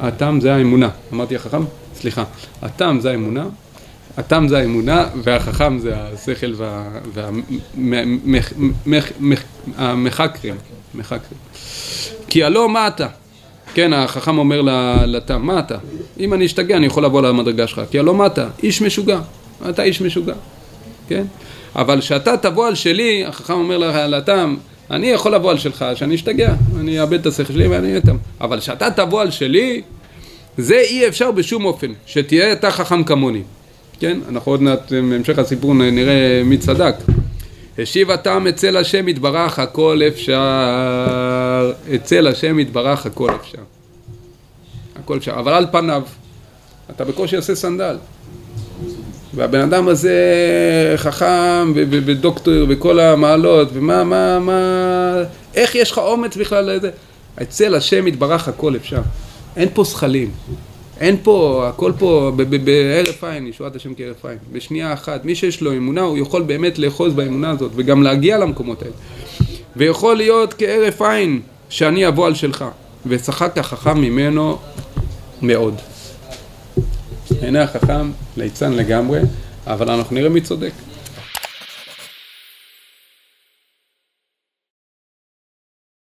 התם זה האמונה, אמרתי החכם? סליחה. התם זה האמונה התם זה האמונה והחכם זה השכל והמחקרים. כי הלא מה אתה? כן, החכם אומר לתם, מה אתה? אם אני אשתגע אני יכול לבוא למדרגה שלך, כי הלא מה אתה? איש משוגע, אתה איש משוגע, כן? אבל כשאתה תבוא על שלי, החכם אומר לתם, אני יכול לבוא על שלך, שאני אשתגע, אני אאבד את השכל שלי ואני אהיה תם. אבל כשאתה תבוא על שלי, זה אי אפשר בשום אופן, שתהיה אתה חכם כמוני. כן? אנחנו עוד מעט, בהמשך הסיפור נראה מי צדק. השיב הטעם אצל השם יתברך הכל אפשר, אצל השם יתברך הכל אפשר. הכל אפשר, אבל על פניו, אתה בקושי עושה סנדל. והבן אדם הזה חכם ודוקטור וכל המעלות, ומה, מה, מה, איך יש לך אומץ בכלל לזה? אצל השם יתברך הכל אפשר. אין פה שכלים. אין פה, הכל פה בהרף עין, ישועת השם כהרף עין, בשנייה אחת. מי שיש לו אמונה, הוא יכול באמת לאחוז באמונה הזאת, וגם להגיע למקומות האלה. ויכול להיות כהרף עין, שאני אבוא על שלך, ושחק החכם ממנו מאוד. הנה החכם ליצן לגמרי, אבל אנחנו נראה מי צודק.